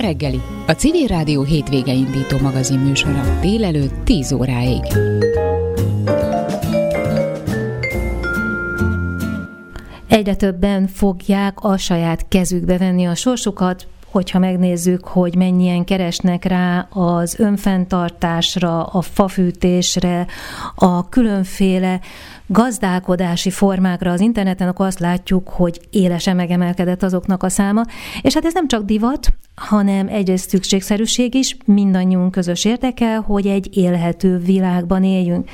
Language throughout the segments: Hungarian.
reggeli, a Civil Rádió hétvége indító magazin műsora. Délelőtt 10 óráig. Egyre többen fogják a saját kezükbe venni a sorsukat, hogyha megnézzük, hogy mennyien keresnek rá az önfenntartásra, a fafűtésre, a különféle gazdálkodási formákra az interneten, akkor azt látjuk, hogy élesen megemelkedett azoknak a száma. És hát ez nem csak divat, hanem egyrészt szükségszerűség is, mindannyiunk közös érdeke, hogy egy élhető világban éljünk.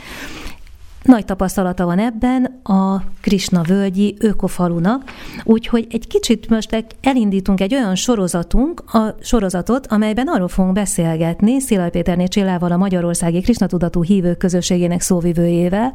Nagy tapasztalata van ebben a Krisna völgyi ökofalunak, úgyhogy egy kicsit most elindítunk egy olyan sorozatunk, a sorozatot, amelyben arról fogunk beszélgetni Szilaj Péterné Csillával, a Magyarországi Krisna Tudatú Hívők Közösségének szóvivőjével,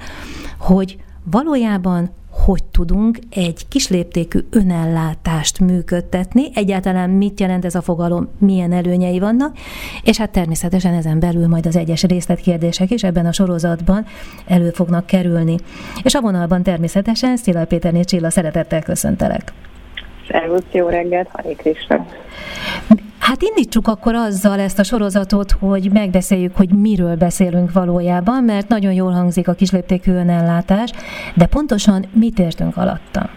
hogy valójában hogy tudunk egy kisléptékű önellátást működtetni, egyáltalán mit jelent ez a fogalom, milyen előnyei vannak, és hát természetesen ezen belül majd az egyes részletkérdések is ebben a sorozatban elő fognak kerülni. És a vonalban természetesen Szilaj Péterné Csilla, szeretettel köszöntelek. Szervusz, jó reggelt, Hari Krishna. Hát indítsuk akkor azzal ezt a sorozatot, hogy megbeszéljük, hogy miről beszélünk valójában, mert nagyon jól hangzik a kisléptékű önellátás, de pontosan mit értünk alatta?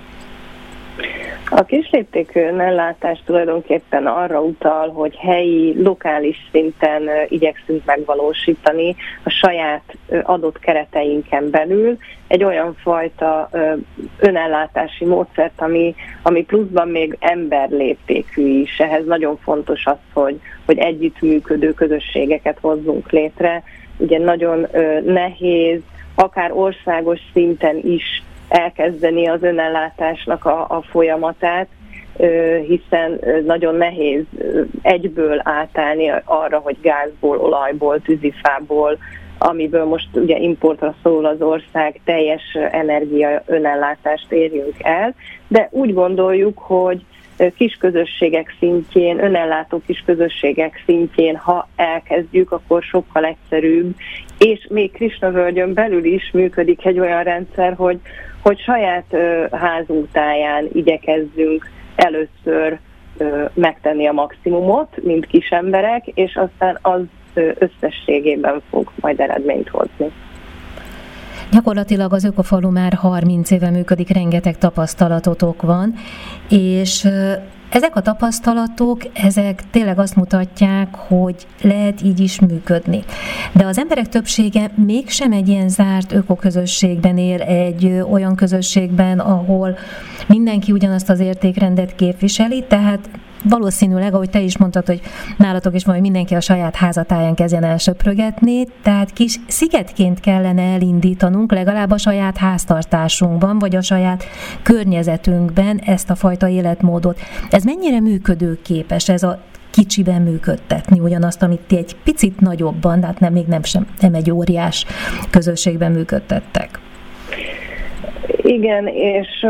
A kisléptékű ellátás tulajdonképpen arra utal, hogy helyi, lokális szinten igyekszünk megvalósítani a saját adott kereteinken belül egy olyan fajta önellátási módszert, ami, ami pluszban még emberléptékű is. Ehhez nagyon fontos az, hogy, hogy együttműködő közösségeket hozzunk létre. Ugye nagyon nehéz, akár országos szinten is elkezdeni az önellátásnak a, a folyamatát, hiszen nagyon nehéz egyből átállni arra, hogy gázból, olajból, tűzifából, amiből most ugye importra szól az ország, teljes energia önellátást érjünk el, de úgy gondoljuk, hogy kisközösségek szintjén, önellátó kisközösségek szintjén, ha elkezdjük, akkor sokkal egyszerűbb, és még Krisna völgyön belül is működik egy olyan rendszer, hogy, hogy saját házunk táján igyekezzünk először megtenni a maximumot, mint kis emberek, és aztán az összességében fog majd eredményt hozni. Gyakorlatilag az Ökofalu már 30 éve működik, rengeteg tapasztalatotok van, és ezek a tapasztalatok, ezek tényleg azt mutatják, hogy lehet így is működni. De az emberek többsége mégsem egy ilyen zárt ökoközösségben él, egy olyan közösségben, ahol mindenki ugyanazt az értékrendet képviseli, tehát valószínűleg, ahogy te is mondtad, hogy nálatok is majd mindenki a saját házatáján kezdjen el söprögetni, tehát kis szigetként kellene elindítanunk legalább a saját háztartásunkban, vagy a saját környezetünkben ezt a fajta életmódot. Ez mennyire működőképes, ez a kicsiben működtetni ugyanazt, amit ti egy picit nagyobban, hát nem, még nem, sem, nem egy óriás közösségben működtettek. Igen, és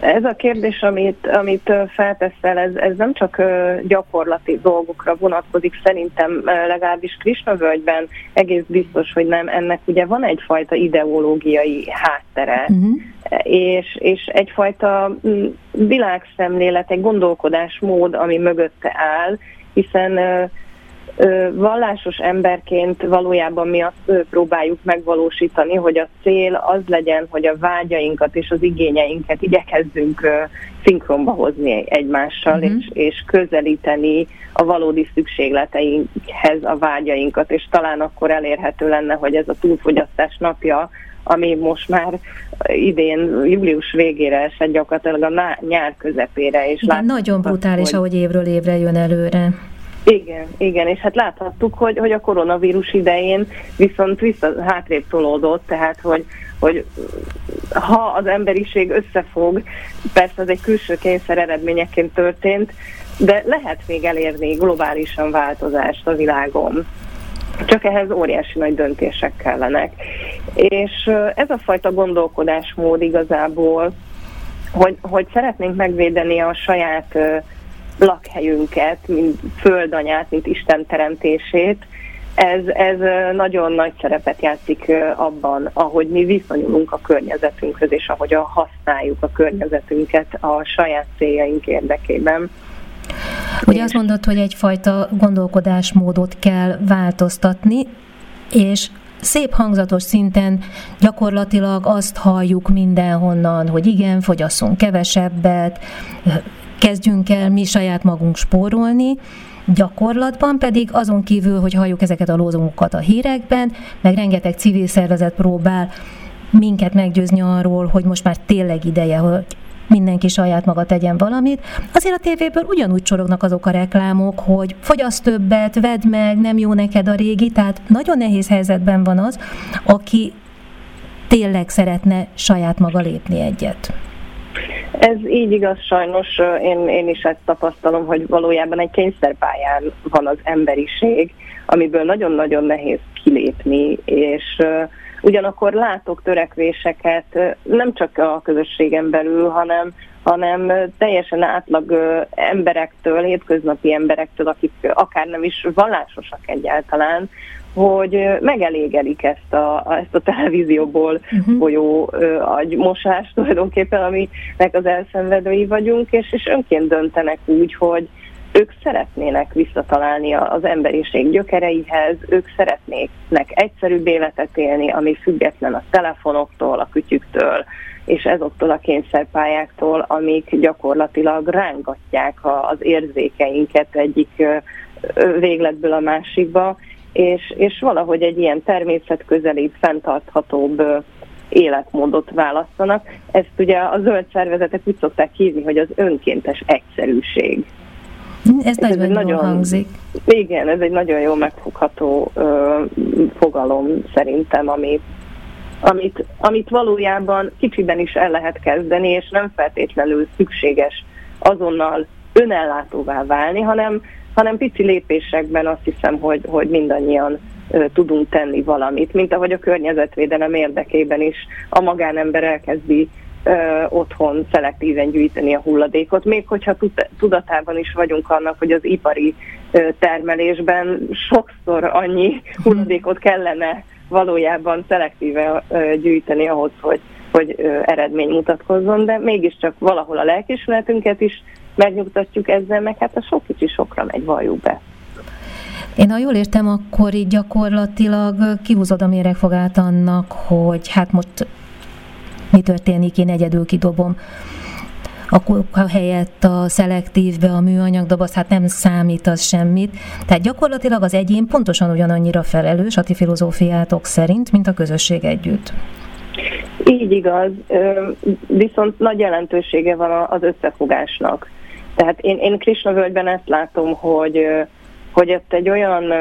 ez a kérdés, amit, amit felteszel, ez, ez nem csak gyakorlati dolgokra vonatkozik, szerintem legalábbis völgyben egész biztos, hogy nem. Ennek ugye van egyfajta ideológiai háttere, uh-huh. és, és egyfajta világszemlélet, egy gondolkodásmód, ami mögötte áll, hiszen vallásos emberként valójában mi azt próbáljuk megvalósítani, hogy a cél az legyen, hogy a vágyainkat és az igényeinket igyekezzünk szinkronba hozni egymással, uh-huh. és, és közelíteni a valódi szükségleteinkhez a vágyainkat, és talán akkor elérhető lenne, hogy ez a túlfogyasztás napja, ami most már idén július végére esett gyakorlatilag a nyár közepére. És Igen, nagyon brutális, hogy... ahogy évről évre jön előre. Igen, igen, és hát láthattuk, hogy, hogy a koronavírus idején viszont vissza hátrébb tolódott, tehát hogy, hogy ha az emberiség összefog, persze az egy külső kényszer eredményeként történt, de lehet még elérni globálisan változást a világon. Csak ehhez óriási nagy döntések kellenek. És ez a fajta gondolkodásmód igazából, hogy, hogy szeretnénk megvédeni a saját lakhelyünket, mint földanyát, mint Isten teremtését, ez, ez nagyon nagy szerepet játszik abban, ahogy mi viszonyulunk a környezetünkhöz, és a használjuk a környezetünket a saját céljaink érdekében. Ugye azt mondod, hogy egyfajta gondolkodásmódot kell változtatni, és szép hangzatos szinten gyakorlatilag azt halljuk mindenhonnan, hogy igen, fogyasszunk kevesebbet, kezdjünk el mi saját magunk spórolni, gyakorlatban pedig azon kívül, hogy halljuk ezeket a lózunkokat a hírekben, meg rengeteg civil szervezet próbál minket meggyőzni arról, hogy most már tényleg ideje, hogy mindenki saját maga tegyen valamit. Azért a tévéből ugyanúgy csorognak azok a reklámok, hogy fogyasz többet, vedd meg, nem jó neked a régi, tehát nagyon nehéz helyzetben van az, aki tényleg szeretne saját maga lépni egyet. Ez így igaz, sajnos én, én is ezt tapasztalom, hogy valójában egy kényszerpályán van az emberiség, amiből nagyon-nagyon nehéz kilépni, és ugyanakkor látok törekvéseket nem csak a közösségen belül, hanem hanem teljesen átlag emberektől, hétköznapi emberektől, akik akár nem is vallásosak egyáltalán, hogy megelégelik ezt a, ezt a televízióból uh-huh. folyó agymosást tulajdonképpen, aminek az elszenvedői vagyunk, és, és önként döntenek úgy, hogy ők szeretnének visszatalálni az emberiség gyökereihez, ők szeretnének egyszerűbb életet élni, ami független a telefonoktól, a kütyüktől, és ezoktól a kényszerpályáktól, amik gyakorlatilag rángatják az érzékeinket egyik végletből a másikba, és, és valahogy egy ilyen természetközelibb, fenntarthatóbb életmódot választanak. Ezt ugye a zöld szervezetek úgy szokták hívni, hogy az önkéntes egyszerűség. Ez, ez nagyon, nagyon hangzik. Igen, ez egy nagyon jó megfogható ö, fogalom szerintem, ami, amit, amit valójában kicsiben is el lehet kezdeni, és nem feltétlenül szükséges azonnal önellátóvá válni, hanem hanem pici lépésekben azt hiszem, hogy, hogy mindannyian tudunk tenni valamit, mint ahogy a környezetvédelem érdekében is a magánember elkezdi ö, otthon szelektíven gyűjteni a hulladékot, még hogyha tudatában is vagyunk annak, hogy az ipari ö, termelésben sokszor annyi hulladékot kellene valójában szelektíve ö, gyűjteni ahhoz, hogy, hogy ö, eredmény mutatkozzon, de mégiscsak valahol a lelkismeretünket is megnyugtatjuk ezzel, meg hát a sok kicsi sokra megy, valljuk be. Én ha jól értem, akkor így gyakorlatilag kihúzod a méregfogát annak, hogy hát most mi történik, én egyedül kidobom a kóka helyett a szelektívbe a műanyag doboz, hát nem számít az semmit. Tehát gyakorlatilag az egyén pontosan ugyanannyira felelős a ti filozófiátok szerint, mint a közösség együtt. Így igaz, viszont nagy jelentősége van az összefogásnak. Tehát én, én Krishna völgyben ezt látom, hogy hogy ott egy olyan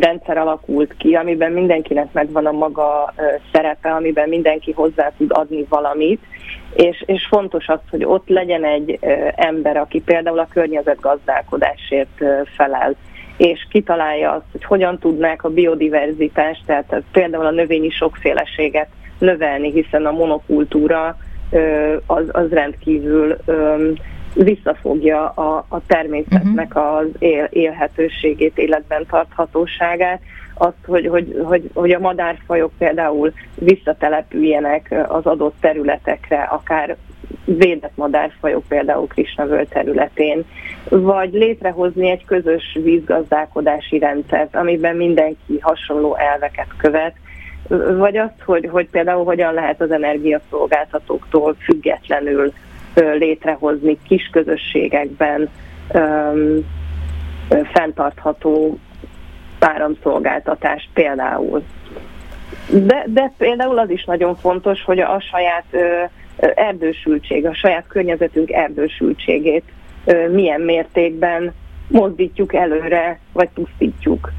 rendszer alakult ki, amiben mindenkinek megvan a maga szerepe, amiben mindenki hozzá tud adni valamit, és, és fontos az, hogy ott legyen egy ember, aki például a környezetgazdálkodásért felel, és kitalálja azt, hogy hogyan tudnák a biodiverzitást, tehát például a növényi sokféleséget növelni, hiszen a monokultúra az, az rendkívül visszafogja a, a természetnek uh-huh. az él, élhetőségét, életben tarthatóságát, azt, hogy, hogy, hogy, hogy a madárfajok például visszatelepüljenek az adott területekre, akár védett madárfajok például Krisnavöl területén, vagy létrehozni egy közös vízgazdálkodási rendszert, amiben mindenki hasonló elveket követ, vagy azt, hogy, hogy például hogyan lehet az energiaszolgáltatóktól függetlenül létrehozni kis közösségekben um, fenntartható áramszolgáltatást például. De, de például az is nagyon fontos, hogy a saját ö, erdősültség, a saját környezetünk erdősültségét milyen mértékben mozdítjuk előre, vagy pusztítjuk.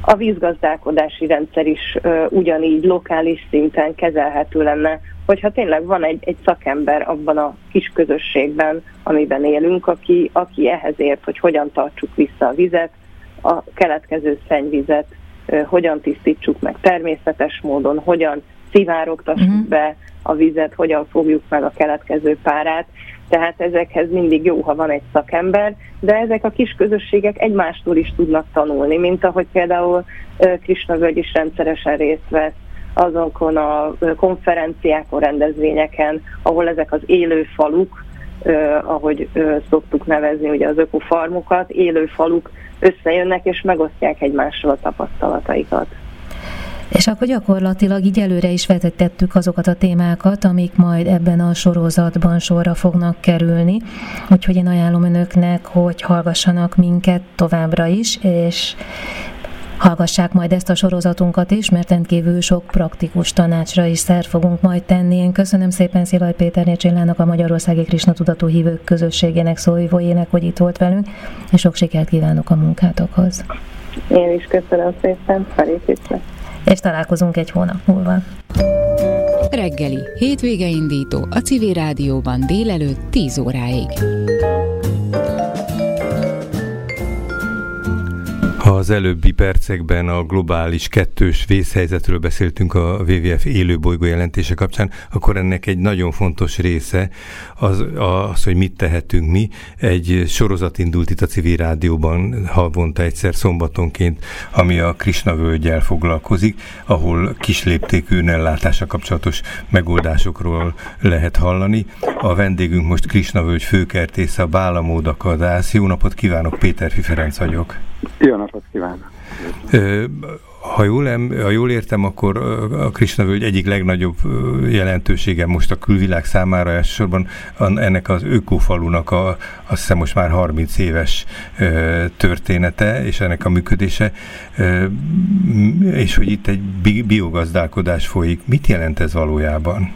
A vízgazdálkodási rendszer is ugyanígy lokális szinten kezelhető lenne, hogyha tényleg van egy, egy szakember abban a kis közösségben, amiben élünk, aki, aki ehhez ért, hogy hogyan tartsuk vissza a vizet, a keletkező szennyvizet, hogyan tisztítsuk meg természetes módon, hogyan szivárogtassuk uh-huh. be a vizet, hogyan fogjuk meg a keletkező párát. Tehát ezekhez mindig jó, ha van egy szakember, de ezek a kis közösségek egymástól is tudnak tanulni, mint ahogy például Krisna Völgy is rendszeresen részt vesz azokon a konferenciákon, rendezvényeken, ahol ezek az élő faluk ahogy szoktuk nevezni ugye az ökofarmokat, élő faluk összejönnek és megosztják egymással a tapasztalataikat. És akkor gyakorlatilag így előre is vetetettük azokat a témákat, amik majd ebben a sorozatban sorra fognak kerülni. Úgyhogy én ajánlom önöknek, hogy hallgassanak minket továbbra is, és Hallgassák majd ezt a sorozatunkat is, mert rendkívül sok praktikus tanácsra is szer fogunk majd tenni. Én köszönöm szépen Szilaj Péter Csillának, a Magyarországi Krisna Tudatú Hívők Közösségének szóvivójének, hogy itt volt velünk, és sok sikert kívánok a munkátokhoz. Én is köszönöm szépen, felépítve. És találkozunk egy hónap múlva. Reggeli, hétvége indító a Civil Rádióban délelőtt 10 óráig. Az előbbi percekben a globális kettős vészhelyzetről beszéltünk a WWF élőbolygó jelentése kapcsán, akkor ennek egy nagyon fontos része az, az, hogy mit tehetünk mi. Egy sorozat indult itt a civil rádióban havonta egyszer szombatonként, ami a Krishna völgyel foglalkozik, ahol kisléptékű ellátása kapcsolatos megoldásokról lehet hallani. A vendégünk most Krishna völgy főkertésze, a Bálamód Akadász. Jó napot kívánok, Péter Ferenc vagyok. Jó napot kívánok! Ha jól, ha jól értem, akkor a Krishna völgy egyik legnagyobb jelentősége most a külvilág számára elsősorban ennek az ökofalunak a, azt hiszem most már 30 éves története, és ennek a működése, és hogy itt egy biogazdálkodás folyik. Mit jelent ez valójában?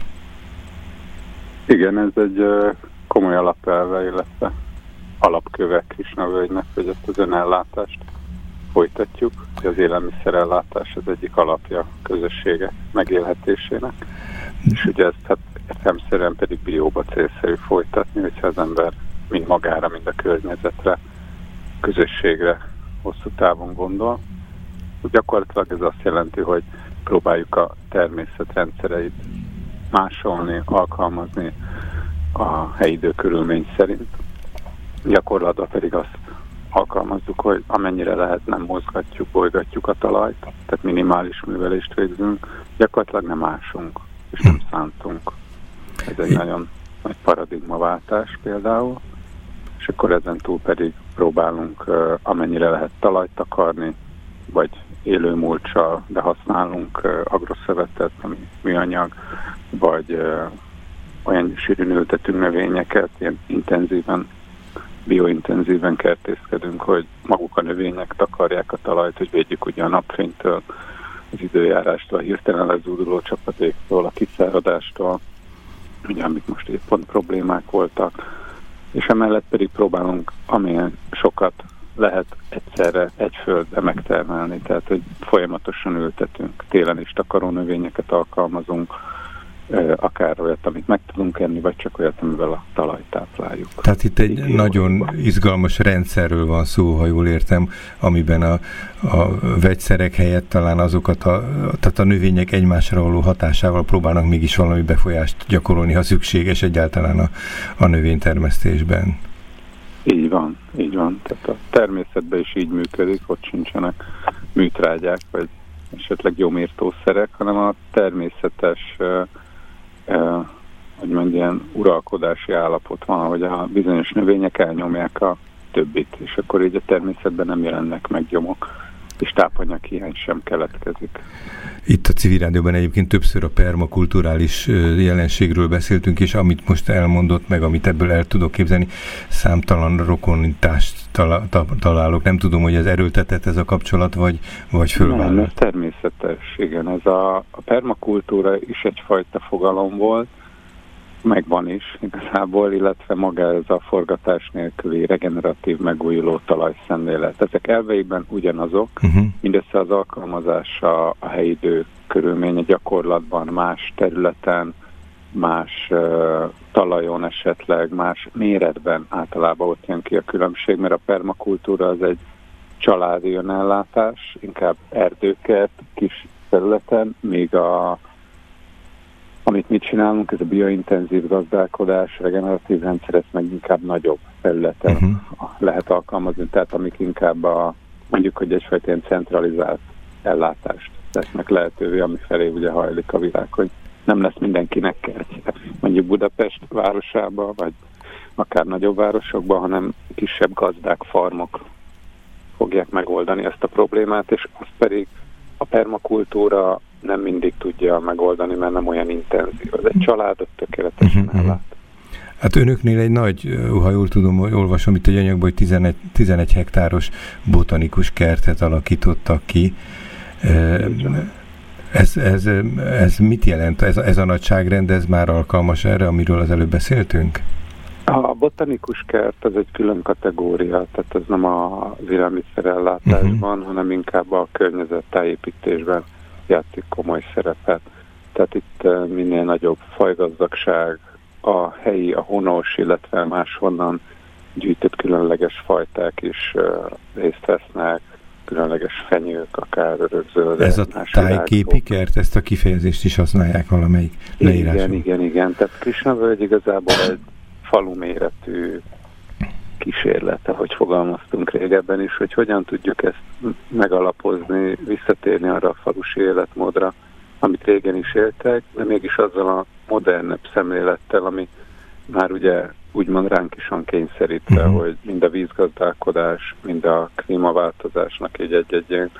Igen, ez egy komoly alapelve, illetve alapköve Krishna völgynek, hogy ezt az önellátást folytatjuk. Az élelmiszerellátás az egyik alapja a közössége megélhetésének. És ugye ezt hát értelmszerűen pedig bióba célszerű folytatni, hogyha az ember mind magára, mind a környezetre, közösségre hosszú távon gondol. Gyakorlatilag ez azt jelenti, hogy próbáljuk a természet rendszereit másolni, alkalmazni a helyi időkörülmény szerint gyakorlatban pedig azt alkalmazzuk, hogy amennyire lehet nem mozgatjuk, bolygatjuk a talajt, tehát minimális művelést végzünk, gyakorlatilag nem ásunk, és nem hm. szántunk. Ez egy nagyon nagy paradigmaváltás például, és akkor ezen túl pedig próbálunk amennyire lehet talajt takarni, vagy élő mulcsal, de használunk agroszövetet, ami műanyag, vagy olyan sűrűn ültetünk növényeket, ilyen intenzíven biointenzíven kertészkedünk, hogy maguk a növények takarják a talajt, hogy védjük ugye a napfénytől, az időjárástól, a hirtelen lezúduló csapatéktól, a kiszáradástól, ugye amik most épp pont problémák voltak, és emellett pedig próbálunk amilyen sokat lehet egyszerre egy földbe megtermelni, tehát hogy folyamatosan ültetünk, télen is takaró növényeket alkalmazunk, akár olyat, amit meg tudunk enni, vagy csak olyat, amivel a talajt tápláljuk. Tehát itt egy Így nagyon izgalmas rendszerről van szó, ha jól értem, amiben a, a vegyszerek helyett talán azokat a, tehát a növények egymásra való hatásával próbálnak mégis valami befolyást gyakorolni, ha szükséges egyáltalán a, a növénytermesztésben. Így van, így van. Tehát a természetben is így működik, ott sincsenek műtrágyák, vagy esetleg gyomírtószerek, hanem a természetes uh, hogy mondja, ilyen uralkodási állapot van, hogy a bizonyos növények elnyomják a többit, és akkor így a természetben nem jelennek meg gyomok, és tápanyag hiány sem keletkezik. Itt a civil rádióban egyébként többször a permakulturális jelenségről beszéltünk, és amit most elmondott, meg amit ebből el tudok képzelni, számtalan rokonitást találok. Nem tudom, hogy ez erőltetett ez a kapcsolat, vagy, vagy fölvállalt. Nem, ez természetes, igen. Ez a, a permakultúra is egyfajta fogalom volt, megvan is igazából, illetve maga ez a forgatás nélküli regeneratív megújuló talajszemlélet. Ezek elveiben ugyanazok, uh-huh. mindössze az alkalmazása a helyi idő körülménye gyakorlatban más területen, más uh, talajon esetleg, más méretben általában ott jön ki a különbség, mert a permakultúra az egy családi önellátás, inkább erdőket, kis területen, míg a amit mit csinálunk, ez a biointenzív gazdálkodás, regeneratív rendszer, ezt meg inkább nagyobb területen uh-huh. lehet alkalmazni, tehát amik inkább a, mondjuk, hogy egyfajta ilyen centralizált ellátást tesznek lehetővé, ami felé ugye hajlik a világ, hogy nem lesz mindenkinek kertje. Mondjuk Budapest városába, vagy akár nagyobb városokban, hanem kisebb gazdák, farmok fogják megoldani ezt a problémát, és azt pedig a permakultúra nem mindig tudja megoldani, mert nem olyan intenzív. Az egy családot tökéletesen uh-huh. ellát. Hát önöknél egy nagy, ha jól tudom, hogy olvasom itt egy anyagban, hogy 11, 11 hektáros botanikus kertet alakítottak ki. Ez, ez, ez mit jelent? Ez, ez a nagyságrend, ez már alkalmas erre, amiről az előbb beszéltünk? A botanikus kert az egy külön kategória, tehát ez nem az élelmiszerellátásban, uh-huh. hanem inkább a környezettájépítésben játszik komoly szerepet. Tehát itt minél nagyobb fajgazdagság, a helyi, a honos, illetve máshonnan gyűjtött különleges fajták is részt vesznek, különleges fenyők, akár örökzöldek. Ez a tájképi kert, ezt a kifejezést is használják valamelyik leírásban. Igen, igen, igen. Tehát Krishna völgy igazából egy falu méretű kísérlet, ahogy fogalmaztunk régebben is, hogy hogyan tudjuk ezt megalapozni, visszatérni arra a falusi életmódra, amit régen is éltek, de mégis azzal a modernebb szemlélettel, ami már ugye úgymond ránk is van kényszerítve, uh-huh. hogy mind a vízgazdálkodás, mind a klímaváltozásnak egy egy ilyen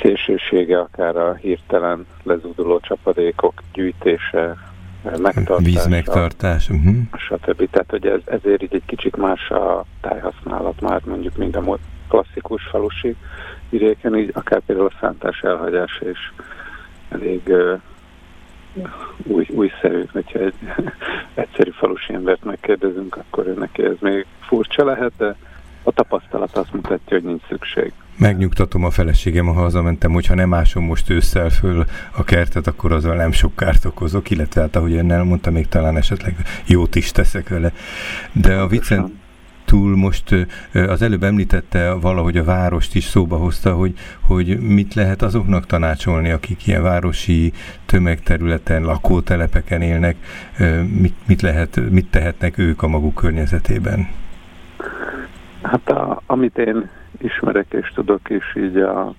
szélsősége, akár a hirtelen lezúduló csapadékok gyűjtése, megtartása, vízmegtartás, uh-huh. stb. Tehát, hogy ez, ezért így egy kicsit más a tájhasználat már mondjuk, mint a klasszikus falusi vidéken, így akár például a szántás elhagyása is elég új, újszerű, hogyha egy egyszerű falusi embert megkérdezünk, akkor neki ez még furcsa lehet, de a tapasztalat azt mutatja, hogy nincs szükség. Megnyugtatom a feleségem, ha hazamentem, hogyha nem ásom most ősszel föl a kertet, akkor azzal nem sok kárt okozok, illetve hát ahogy én elmondtam, még talán esetleg jót is teszek vele. De a viccen túl most az előbb említette valahogy a várost is szóba hozta, hogy, hogy mit lehet azoknak tanácsolni, akik ilyen városi tömegterületen, lakótelepeken élnek, mit, mit, lehet, mit tehetnek ők a maguk környezetében? Hát a, amit én ismerek és tudok, és így a,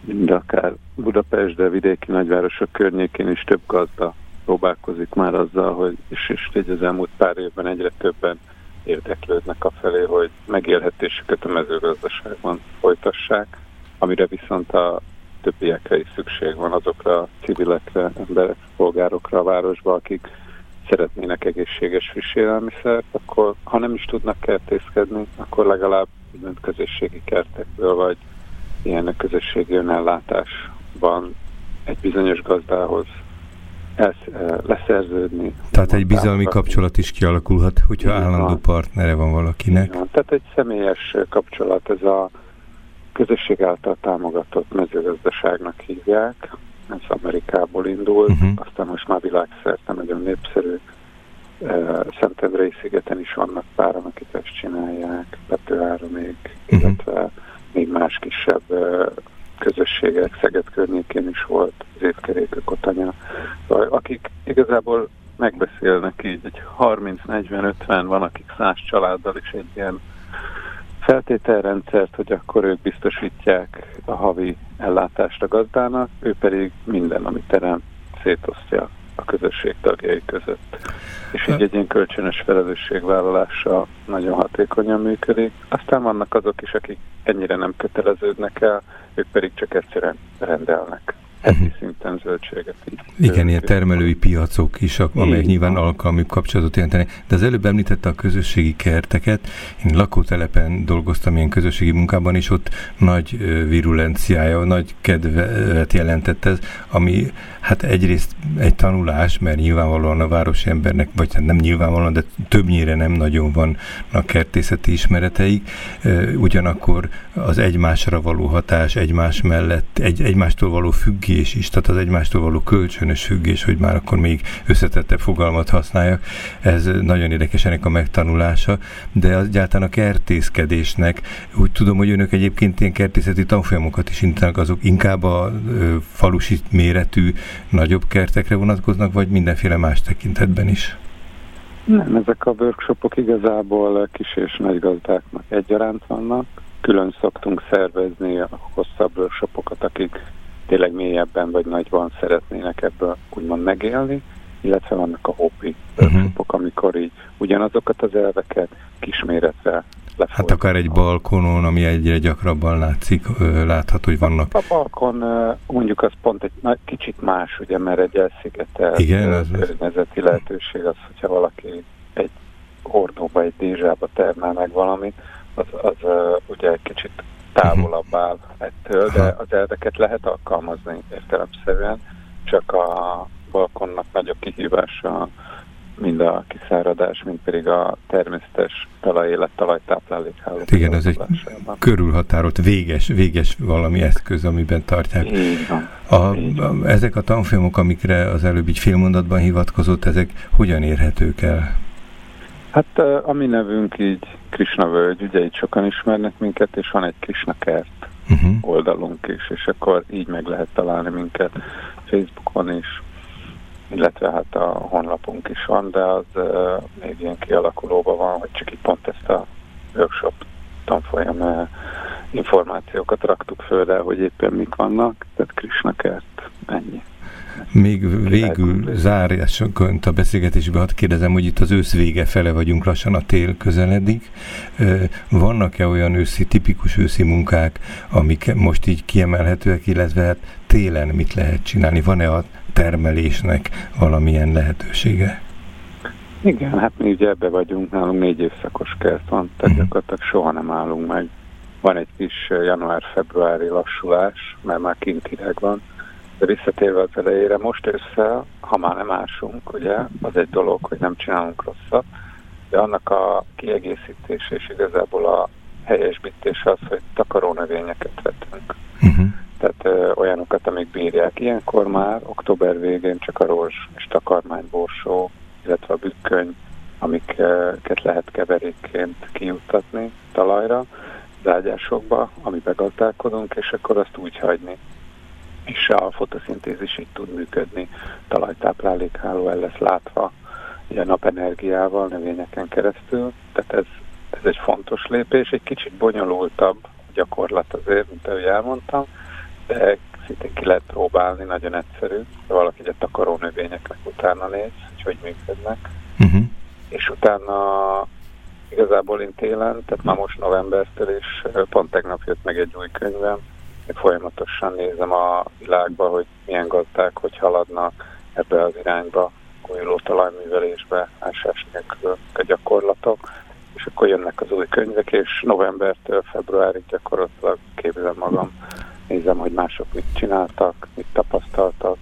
mind akár Budapest, de vidéki nagyvárosok környékén is több gazda próbálkozik már azzal, hogy és, és így az elmúlt pár évben egyre többen érdeklődnek a felé, hogy megélhetésüket a mezőgazdaságban folytassák, amire viszont a többiekre is szükség van, azokra a civilekre, emberek, polgárokra a városba, akik szeretnének egészséges friss élelmiszert, akkor ha nem is tudnak kertészkedni, akkor legalább úgymond közösségi kertekből, vagy ilyen közösségi önellátásban egy bizonyos gazdához ez, leszerződni. Tehát egy bizalmi kapcsolat is kialakulhat, hogyha Igen, állandó partnere van valakinek. Igen, tehát egy személyes kapcsolat, ez a közösség által támogatott mezőgazdaságnak hívják, ez Amerikából indult, uh-huh. aztán most már világszerte nagyon népszerű. Szentendrei szigeten is vannak páran, akik ezt csinálják, Petőára még, uh-huh. illetve még más kisebb közösségek, Szeged környékén is volt, az évkerékű kotanya, szóval akik igazából megbeszélnek így, egy 30-40-50 van, akik száz családdal is egy ilyen feltételrendszert, hogy akkor ők biztosítják a havi ellátást a gazdának, ő pedig minden, amit terem, szétosztja a közösség tagjai között. És így egy ilyen kölcsönös felelősségvállalása nagyon hatékonyan működik. Aztán vannak azok is, akik ennyire nem köteleződnek el, ők pedig csak egyszerűen rendelnek heti uh-huh. szinten zöldséget. Igen, ilyen termelői piacok is, amelyek nyilván alkalmi kapcsolatot jelentenek. De az előbb említette a közösségi kerteket. Én lakótelepen dolgoztam ilyen közösségi munkában, és ott nagy virulenciája, nagy kedvet jelentett ez, ami hát egyrészt egy tanulás, mert nyilvánvalóan a városi embernek, vagy hát nem nyilvánvalóan, de többnyire nem nagyon van a kertészeti ismereteik. Ugyanakkor az egymásra való hatás, egymás mellett, egy, egymástól való függés is, tehát az egymástól való kölcsönös függés, hogy már akkor még összetettebb fogalmat használjak, ez nagyon érdekes ennek a megtanulása, de az egyáltalán a kertészkedésnek, úgy tudom, hogy önök egyébként ilyen kertészeti tanfolyamokat is intenek, azok inkább a falusi méretű nagyobb kertekre vonatkoznak, vagy mindenféle más tekintetben is? Nem, ezek a workshopok igazából kis és nagy gazdáknak egyaránt vannak. Külön szoktunk szervezni a hosszabb workshopokat, akik tényleg mélyebben vagy nagyban szeretnének ebből úgymond megélni, illetve vannak a hobbi uh-huh. amikor így ugyanazokat az elveket kisméretre Hát akár egy balkonon, ami egyre gyakrabban látszik, látható, hogy vannak. A balkon mondjuk az pont egy kicsit más, ugye, mert egy elszigetelt Igen, az környezeti lehetőség az, hogyha valaki egy hordóba, egy dézsába termel meg valamit, az, az ugye egy kicsit távolabb áll ettől, de az elveket lehet alkalmazni értelemszerűen, csak a balkonnak nagyobb kihívása mind a kiszáradás, mind pedig a természetes talajélet, talajtáplálékháló. Igen, ez egy körülhatárolt, véges, véges valami eszköz, amiben tartják. Van. A, van. Ezek a tanfolyamok, amikre az előbb így félmondatban hivatkozott, ezek hogyan érhetők el? Hát a mi nevünk így Krishna Völgy, ugye itt sokan ismernek minket, és van egy Krishna kert uh-huh. oldalunk is, és akkor így meg lehet találni minket Facebookon is, illetve hát a honlapunk is van, de az még ilyen kialakulóban van, hogy csak így pont ezt a workshop tanfolyam információkat raktuk föl, de hogy éppen mik vannak, tehát Krishna kert, ennyi. Még végül zárásként a beszélgetésbe hadd kérdezem, hogy itt az ősz vége fele vagyunk, lassan a tél közeledik. Vannak-e olyan őszi, tipikus őszi munkák, amik most így kiemelhetőek, illetve hát télen mit lehet csinálni? Van-e a termelésnek valamilyen lehetősége? Igen, hát mi ugye ebbe vagyunk, nálunk négy évszakos kert van, tehát uh-huh. gyakorlatilag soha nem állunk meg. Van egy kis január-februári lassulás, mert már kint hideg van, de visszatérve az elejére, most ősszel, ha már nem ásunk, ugye, az egy dolog, hogy nem csinálunk rosszat, de annak a kiegészítése és igazából a helyesbítése az, hogy takarónövényeket vetünk. Uh-huh. Tehát ö, olyanokat, amik bírják. Ilyenkor már október végén csak a rózs és takarmányborsó, illetve a bükköny, amiket lehet keverékként kijuttatni talajra, zágyásokba, amiben gazdálkodunk, és akkor azt úgy hagyni, és a fotoszintézis így tud működni, talajtáplálékháló el lesz látva, ugye napenergiával, növényeken keresztül, tehát ez, ez egy fontos lépés, egy kicsit bonyolultabb gyakorlat azért, mint ahogy elmondtam, ki lehet próbálni, nagyon egyszerű, valaki egy a takaró növényeknek utána néz, hogy hogy működnek, uh-huh. és utána igazából én télen, tehát már most novembertől is, pont tegnap jött meg egy új könyvem, folyamatosan nézem a világba, hogy milyen gazdák, hogy haladnak ebbe az irányba, újuló talajművelésbe, ásás nélkül a gyakorlatok, és akkor jönnek az új könyvek, és novembertől februárig gyakorlatilag képzem magam, nézem, hogy mások mit csináltak, mit tapasztaltak,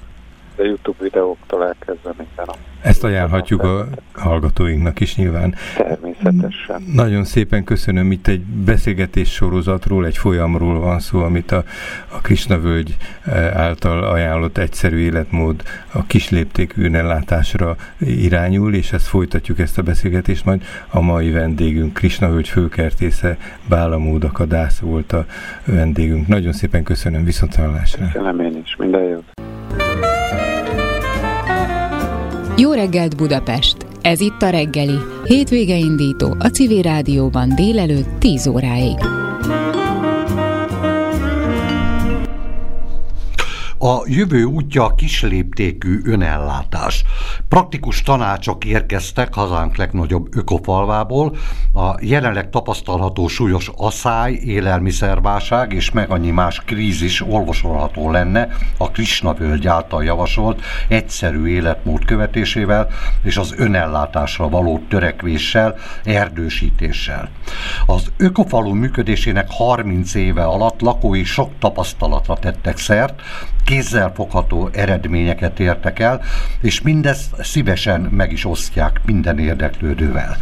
de YouTube videóktól elkezdve minden a ezt ajánlhatjuk a hallgatóinknak is nyilván. Természetesen. Nagyon szépen köszönöm, itt egy beszélgetés sorozatról, egy folyamról van szó, amit a, a Krisna völgy eh, által ajánlott egyszerű életmód a kisléptékű ellátásra irányul, és ezt folytatjuk ezt a beszélgetést, majd a mai vendégünk, Krisna völgy főkertésze, Bálamód Akadász volt a vendégünk. Nagyon szépen köszönöm, viszontlátásra. Köszönöm én is, minden jót. Reggelt Budapest! Ez itt a reggeli, hétvége indító a Civil Rádióban délelőtt 10 óráig. A jövő útja a kisléptékű önellátás. Praktikus tanácsok érkeztek hazánk legnagyobb ökofalvából. A jelenleg tapasztalható súlyos asszály, élelmiszerválság és meg annyi más krízis olvasolható lenne a Krisna völgy által javasolt egyszerű életmód követésével és az önellátásra való törekvéssel, erdősítéssel. Az ökofalu működésének 30 éve alatt lakói sok tapasztalatra tettek szert, kézzelfogható eredményeket értek el, és mindezt szívesen meg is osztják minden érdeklődővel.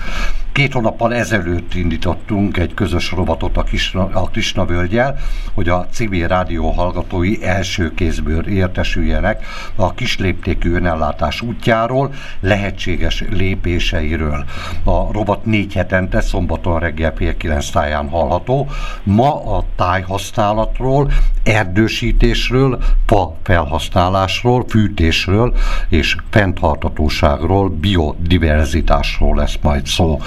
Két hónappal ezelőtt indítottunk egy közös rovatot a Kisna, a Kisna völgyel, hogy a civil rádió hallgatói első kézből értesüljenek a kisléptékű önellátás útjáról, lehetséges lépéseiről. A rovat négy hetente szombaton reggel fél kilenc táján hallható. Ma a tájhasználatról, erdősítésről, fa felhasználásról, fűtésről és fenntartatóságról, biodiverzitásról lesz majd szó.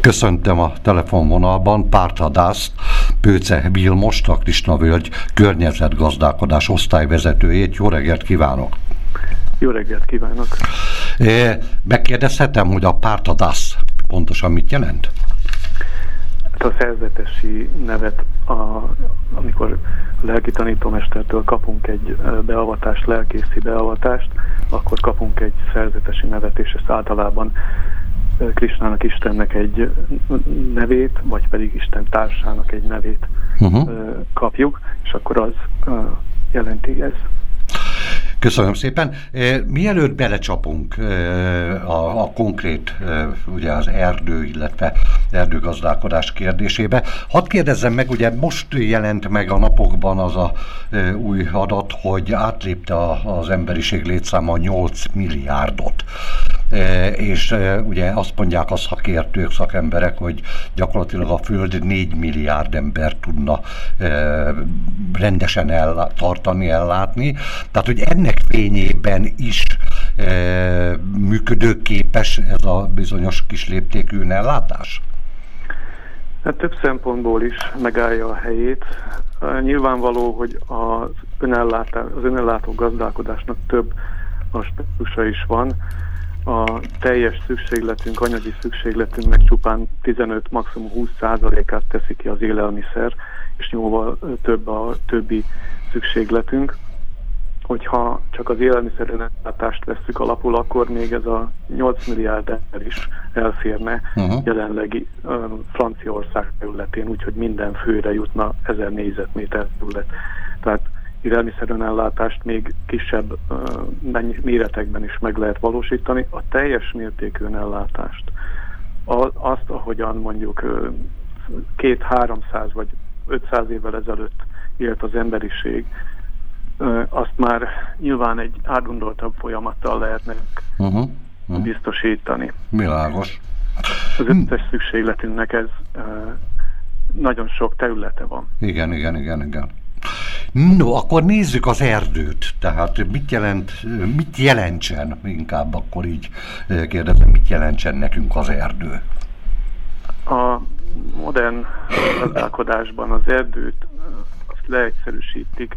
Köszöntöm a telefonvonalban Pártadászt, Pőce Vilmos, a Krisna Völgy környezetgazdálkodás osztályvezetőjét. Jó reggelt kívánok! Jó reggelt kívánok! Megkérdezhetem, hogy a pártadász pontosan mit jelent? Hát a szerzetesi nevet, a, amikor a lelki tanítómestertől kapunk egy beavatást, lelkészi beavatást, akkor kapunk egy szerzetesi nevet, és ezt általában Krisnának Istennek egy nevét, vagy pedig Isten társának egy nevét uh-huh. kapjuk, és akkor az jelenti ez. Köszönöm szépen. Mielőtt belecsapunk a, a konkrét, ugye az erdő, illetve erdőgazdálkodás kérdésébe, hadd kérdezzem meg, ugye most jelent meg a napokban az a új adat, hogy átlépte az emberiség létszáma 8 milliárdot. E, és e, ugye azt mondják a szakértők, szakemberek, hogy gyakorlatilag a Föld 4 milliárd ember tudna e, rendesen ellá, tartani, ellátni. Tehát, hogy ennek fényében is működőképes ez a bizonyos kis léptékű ellátás? Hát több szempontból is megállja a helyét. Nyilvánvaló, hogy az, önellátás, az önellátó gazdálkodásnak több aspektusa is van a teljes szükségletünk, anyagi szükségletünknek csupán 15, maximum 20 százalékát teszi ki az élelmiszer, és jóval több a többi szükségletünk. Hogyha csak az élelmiszerellátást vesszük alapul, akkor még ez a 8 milliárd ember is elférne uh-huh. jelenlegi uh, Franciaország területén, úgyhogy minden főre jutna 1000 négyzetméter terület. Élelmiszerönellátást még kisebb uh, méretekben is meg lehet valósítani. A teljes mértékű önellátást, azt, ahogyan mondjuk két, háromszáz vagy 500 évvel ezelőtt élt az emberiség, azt már nyilván egy átgondoltabb folyamattal lehetne uh-huh, uh-huh. biztosítani. Világos. Az összes szükségletünknek ez nagyon sok területe van. Igen, igen, igen, igen. No, akkor nézzük az erdőt. Tehát mit jelent, mit jelentsen, inkább akkor így kérdezem, mit jelentsen nekünk az erdő? A modern gazdálkodásban az erdőt azt leegyszerűsítik,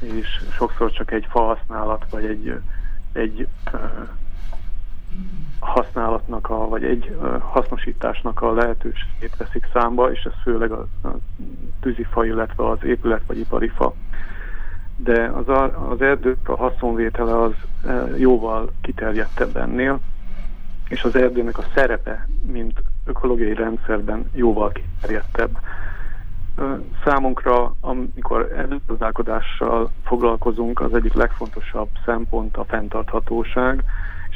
és sokszor csak egy fa használat, vagy egy, egy használatnak, a, vagy egy hasznosításnak a lehetőségét veszik számba, és ez főleg a, a tűzifa, illetve az épület vagy ipari fa. De az, a, az erdők a haszonvétele az jóval kiterjedtebb ennél, és az erdőnek a szerepe, mint ökológiai rendszerben jóval kiterjedtebb. Számunkra, amikor erdőgazdálkodással foglalkozunk, az egyik legfontosabb szempont a fenntarthatóság,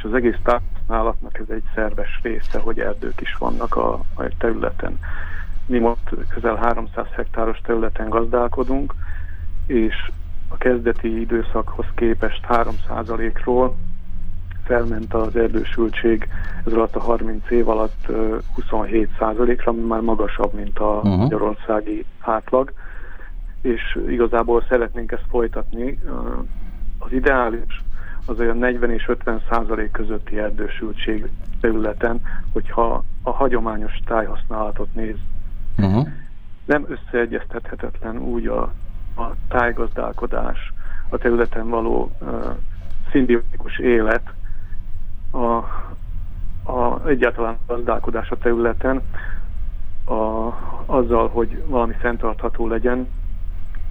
az egész táplálatnak ez egy szerves része, hogy erdők is vannak a, a területen. Mi most közel 300 hektáros területen gazdálkodunk, és a kezdeti időszakhoz képest 3%-ról felment az erdősültség ez alatt a 30 év alatt 27%-ra, ami már magasabb, mint a uh-huh. magyarországi átlag, és igazából szeretnénk ezt folytatni. Az ideális az olyan 40 és 50 százalék közötti erdősültség területen, hogyha a hagyományos tájhasználatot néz. Uh-huh. Nem összeegyeztethetetlen úgy a, a tájgazdálkodás, a területen való uh, szimbiotikus élet, a, a egyáltalán gazdálkodás a területen, a, azzal, hogy valami fenntartható legyen,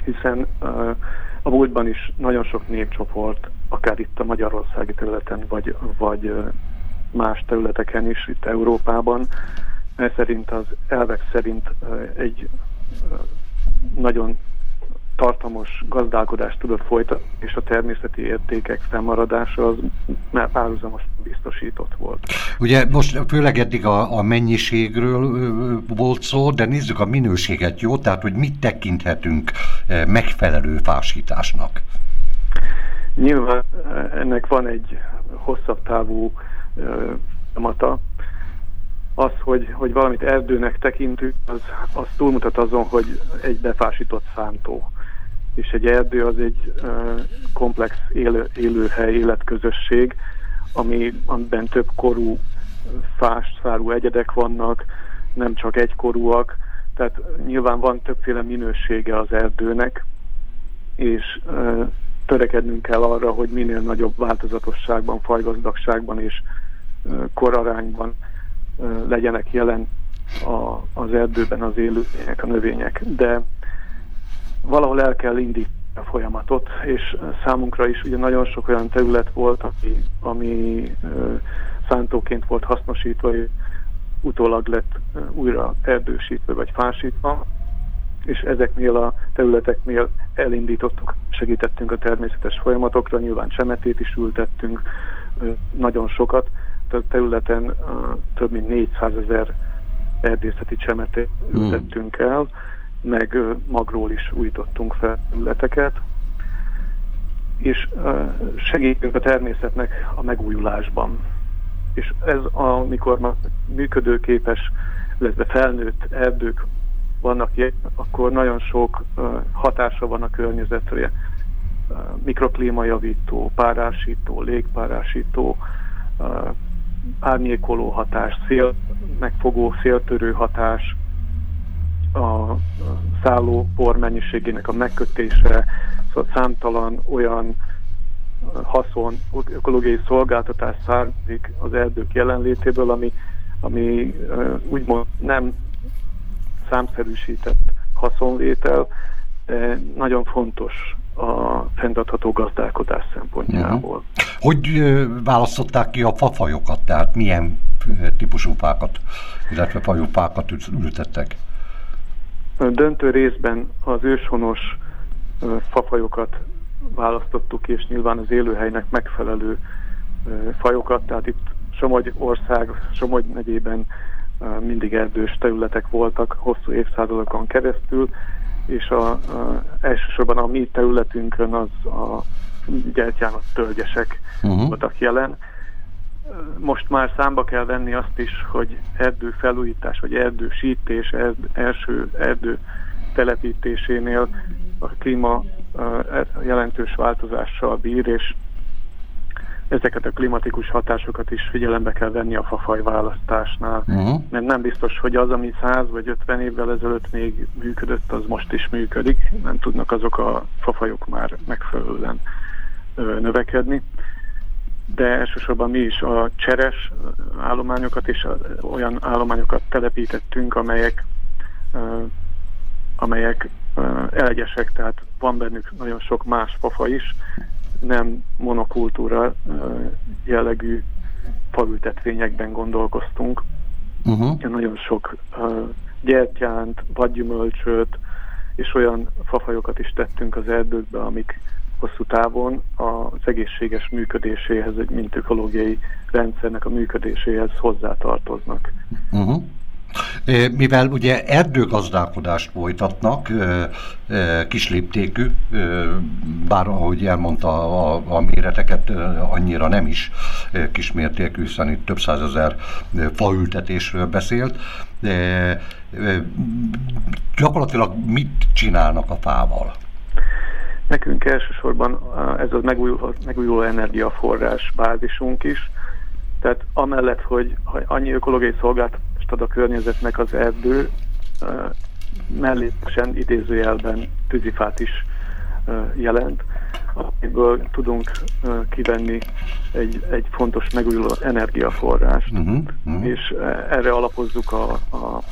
hiszen uh, a múltban is nagyon sok népcsoport, akár itt a Magyarországi területen, vagy, vagy más területeken is, itt Európában, mert szerint az elvek szerint egy nagyon tartamos gazdálkodást tudott folytatni, és a természeti értékek fennmaradása az már párhuzamos biztosított volt. Ugye most főleg eddig a, a mennyiségről volt szó, de nézzük a minőséget, jó? Tehát, hogy mit tekinthetünk megfelelő fásításnak? Nyilván ennek van egy hosszabb távú mata, az, hogy, hogy valamit erdőnek tekintünk, az, az túlmutat azon, hogy egy befásított szántó és egy erdő az egy komplex élő, élőhely, életközösség, ami, amiben több korú fástszárú egyedek vannak, nem csak egykorúak, tehát nyilván van többféle minősége az erdőnek, és uh, törekednünk kell arra, hogy minél nagyobb változatosságban, fajgazdagságban és korarányban legyenek jelen a, az erdőben az élőlények, a növények. De valahol el kell indítani a folyamatot, és számunkra is ugye nagyon sok olyan terület volt, ami, ami szántóként volt hasznosítva, és utólag lett újra erdősítve vagy fásítva, és ezeknél a területeknél elindítottuk, segítettünk a természetes folyamatokra, nyilván csemetét is ültettünk, nagyon sokat, a területen több mint 400 ezer erdészeti csemetét hmm. ültettünk el, meg magról is újítottunk fel területeket, és segítünk a természetnek a megújulásban. És ez, amikor már működőképes, illetve felnőtt erdők vannak, akkor nagyon sok hatása van a környezetre. Mikroklímajavító, párásító, légpárásító, árnyékoló hatás, szél, megfogó, széltörő hatás, a szálló por mennyiségének a megkötése, szóval számtalan olyan haszon, ökológiai szolgáltatás származik az erdők jelenlétéből, ami, ami úgymond nem számszerűsített haszonvétel, de nagyon fontos a fenntartható gazdálkodás szempontjából. Hogy választották ki a fafajokat, tehát milyen típusú fákat, illetve fajú fákat ültettek? Döntő részben az őshonos fafajokat választottuk, és nyilván az élőhelynek megfelelő fajokat, tehát itt Somogy ország, Somogy megyében mindig erdős területek voltak hosszú évszázadokon keresztül, és a, a, elsősorban a mi területünkön az a gyertyános tölgyesek uh-huh. voltak jelen. Most már számba kell venni azt is, hogy erdő felújítás, vagy erdősítés, erd, első erdő telepítésénél a klíma jelentős változással bír, és ezeket a klimatikus hatásokat is figyelembe kell venni a fafaj választásnál, uh-huh. mert nem biztos, hogy az, ami 100 vagy 50 évvel ezelőtt még működött, az most is működik, nem tudnak azok a fafajok már megfelelően növekedni. De elsősorban mi is a cseres állományokat és olyan állományokat telepítettünk, amelyek amelyek elegyesek, tehát van bennük nagyon sok más fafa is, nem monokultúra jellegű falültetvényekben gondolkoztunk. Uh-huh. Nagyon sok gyertyánt, vadgyümölcsöt és olyan fafajokat is tettünk az erdőkbe, amik hosszú távon az egészséges működéséhez, mint ökológiai rendszernek a működéséhez hozzátartoznak. Uh-huh. Mivel ugye erdőgazdálkodást folytatnak, kisléptékű, bár ahogy elmondta a, a méreteket annyira nem is kismértékű, hiszen itt több százezer faültetésről beszélt, gyakorlatilag mit csinálnak a fával? Nekünk elsősorban ez az megújuló, megújuló energiaforrás bázisunk is, tehát amellett, hogy annyi ökológiai szolgáltatás ad a környezetnek az erdő, mellékesen idézőjelben tűzifát is jelent, amiből tudunk kivenni egy, egy fontos megújuló energiaforrást, uh-huh, uh-huh. és erre alapozzuk a, a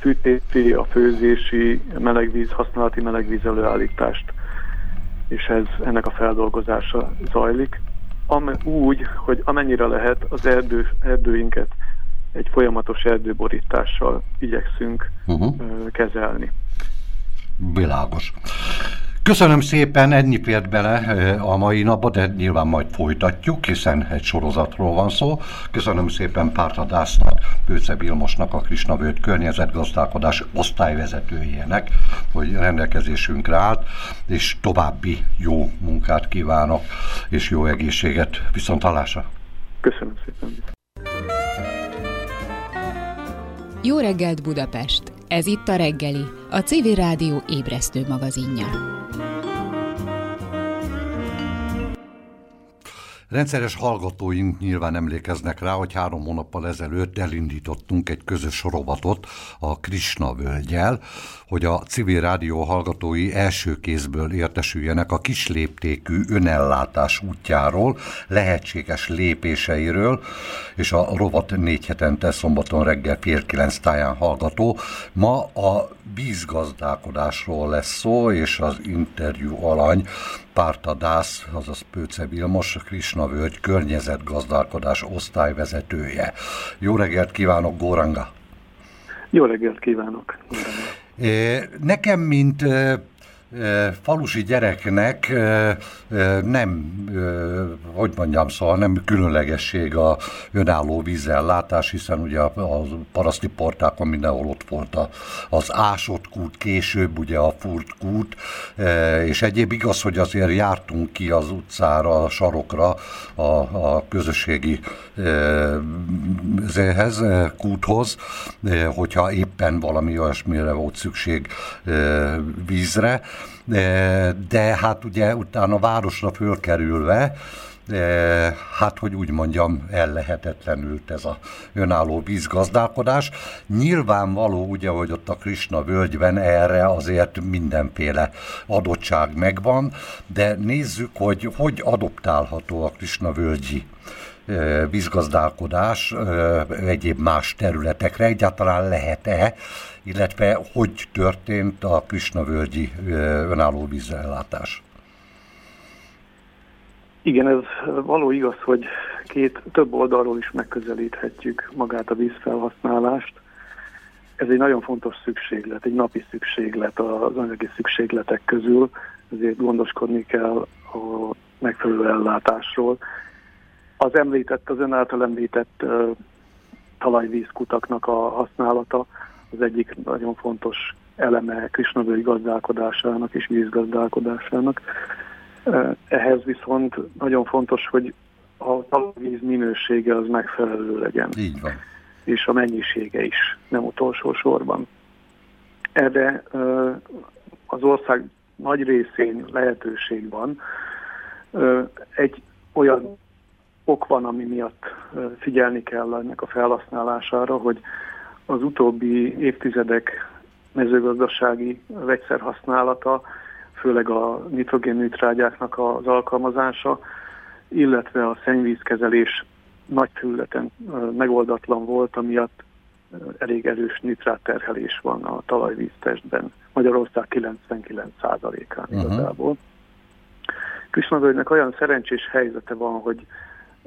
fűtési, a főzési, melegvíz, használati melegvíz előállítást, és ez ennek a feldolgozása zajlik. Am, úgy, hogy amennyire lehet az erdő, erdőinket egy folyamatos erdőborítással igyekszünk uh-huh. kezelni. Világos. Köszönöm szépen, ennyi fért bele a mai napba, de nyilván majd folytatjuk, hiszen egy sorozatról van szó. Köszönöm szépen Pártadásznak, Pőce Vilmosnak, a Krisnavőt környezetgazdálkodás osztályvezetőjének, hogy rendelkezésünkre állt, és további jó munkát kívánok, és jó egészséget. Viszont hallásra! Köszönöm szépen! Jó reggelt Budapest! Ez itt a reggeli, a CV Rádió ébresztő magazinja. Rendszeres hallgatóink nyilván emlékeznek rá, hogy három hónappal ezelőtt elindítottunk egy közös rovatot a Krishna völgyel, hogy a civil rádió hallgatói első kézből értesüljenek a kisléptékű önellátás útjáról, lehetséges lépéseiről, és a rovat négy hetente szombaton reggel fél kilenc táján hallgató. Ma a vízgazdálkodásról lesz szó, és az interjú alany Párta Dász, azaz Pőce Vilmos, Krisna Völgy környezetgazdálkodás osztályvezetője. Jó reggelt kívánok, Góranga! Jó reggelt kívánok! Nekem, mint falusi gyereknek nem, hogy mondjam, szóval nem különlegesség a önálló vízellátás, hiszen ugye a paraszti portákon mindenhol ott volt az ásott kút, később ugye a furt kút, és egyéb igaz, hogy azért jártunk ki az utcára, a sarokra a, a közösségi zéhez, kúthoz, hogyha éppen valami olyasmire volt szükség vízre, de, hát ugye utána városra fölkerülve, hát hogy úgy mondjam, ellehetetlenült ez a önálló vízgazdálkodás. Nyilvánvaló, ugye, hogy ott a Krishna völgyben erre azért mindenféle adottság megvan, de nézzük, hogy hogy adoptálható a Krishna völgyi vízgazdálkodás egyéb más területekre. Egyáltalán lehet-e illetve hogy történt a Krisna-völgyi önálló vízellátás? Igen, ez való igaz, hogy két több oldalról is megközelíthetjük magát a vízfelhasználást. Ez egy nagyon fontos szükséglet, egy napi szükséglet az anyagi szükségletek közül, ezért gondoskodni kell a megfelelő ellátásról. Az említett, az ön által említett uh, talajvízkutaknak a használata az egyik nagyon fontos eleme Krisnavölgy gazdálkodásának és vízgazdálkodásának. Ehhez viszont nagyon fontos, hogy a talajvíz minősége az megfelelő legyen. Így van. És a mennyisége is, nem utolsó sorban. Erre az ország nagy részén lehetőség van. Egy olyan ok van, ami miatt figyelni kell ennek a felhasználására, hogy az utóbbi évtizedek mezőgazdasági vegyszerhasználata, főleg a nitrogénnitrágyáknak az alkalmazása, illetve a szennyvízkezelés nagy területen megoldatlan volt, amiatt elég erős nitrátterhelés van a talajvíztestben. Magyarország 99%-án uh-huh. igazából. Krisnavölgynek olyan szerencsés helyzete van, hogy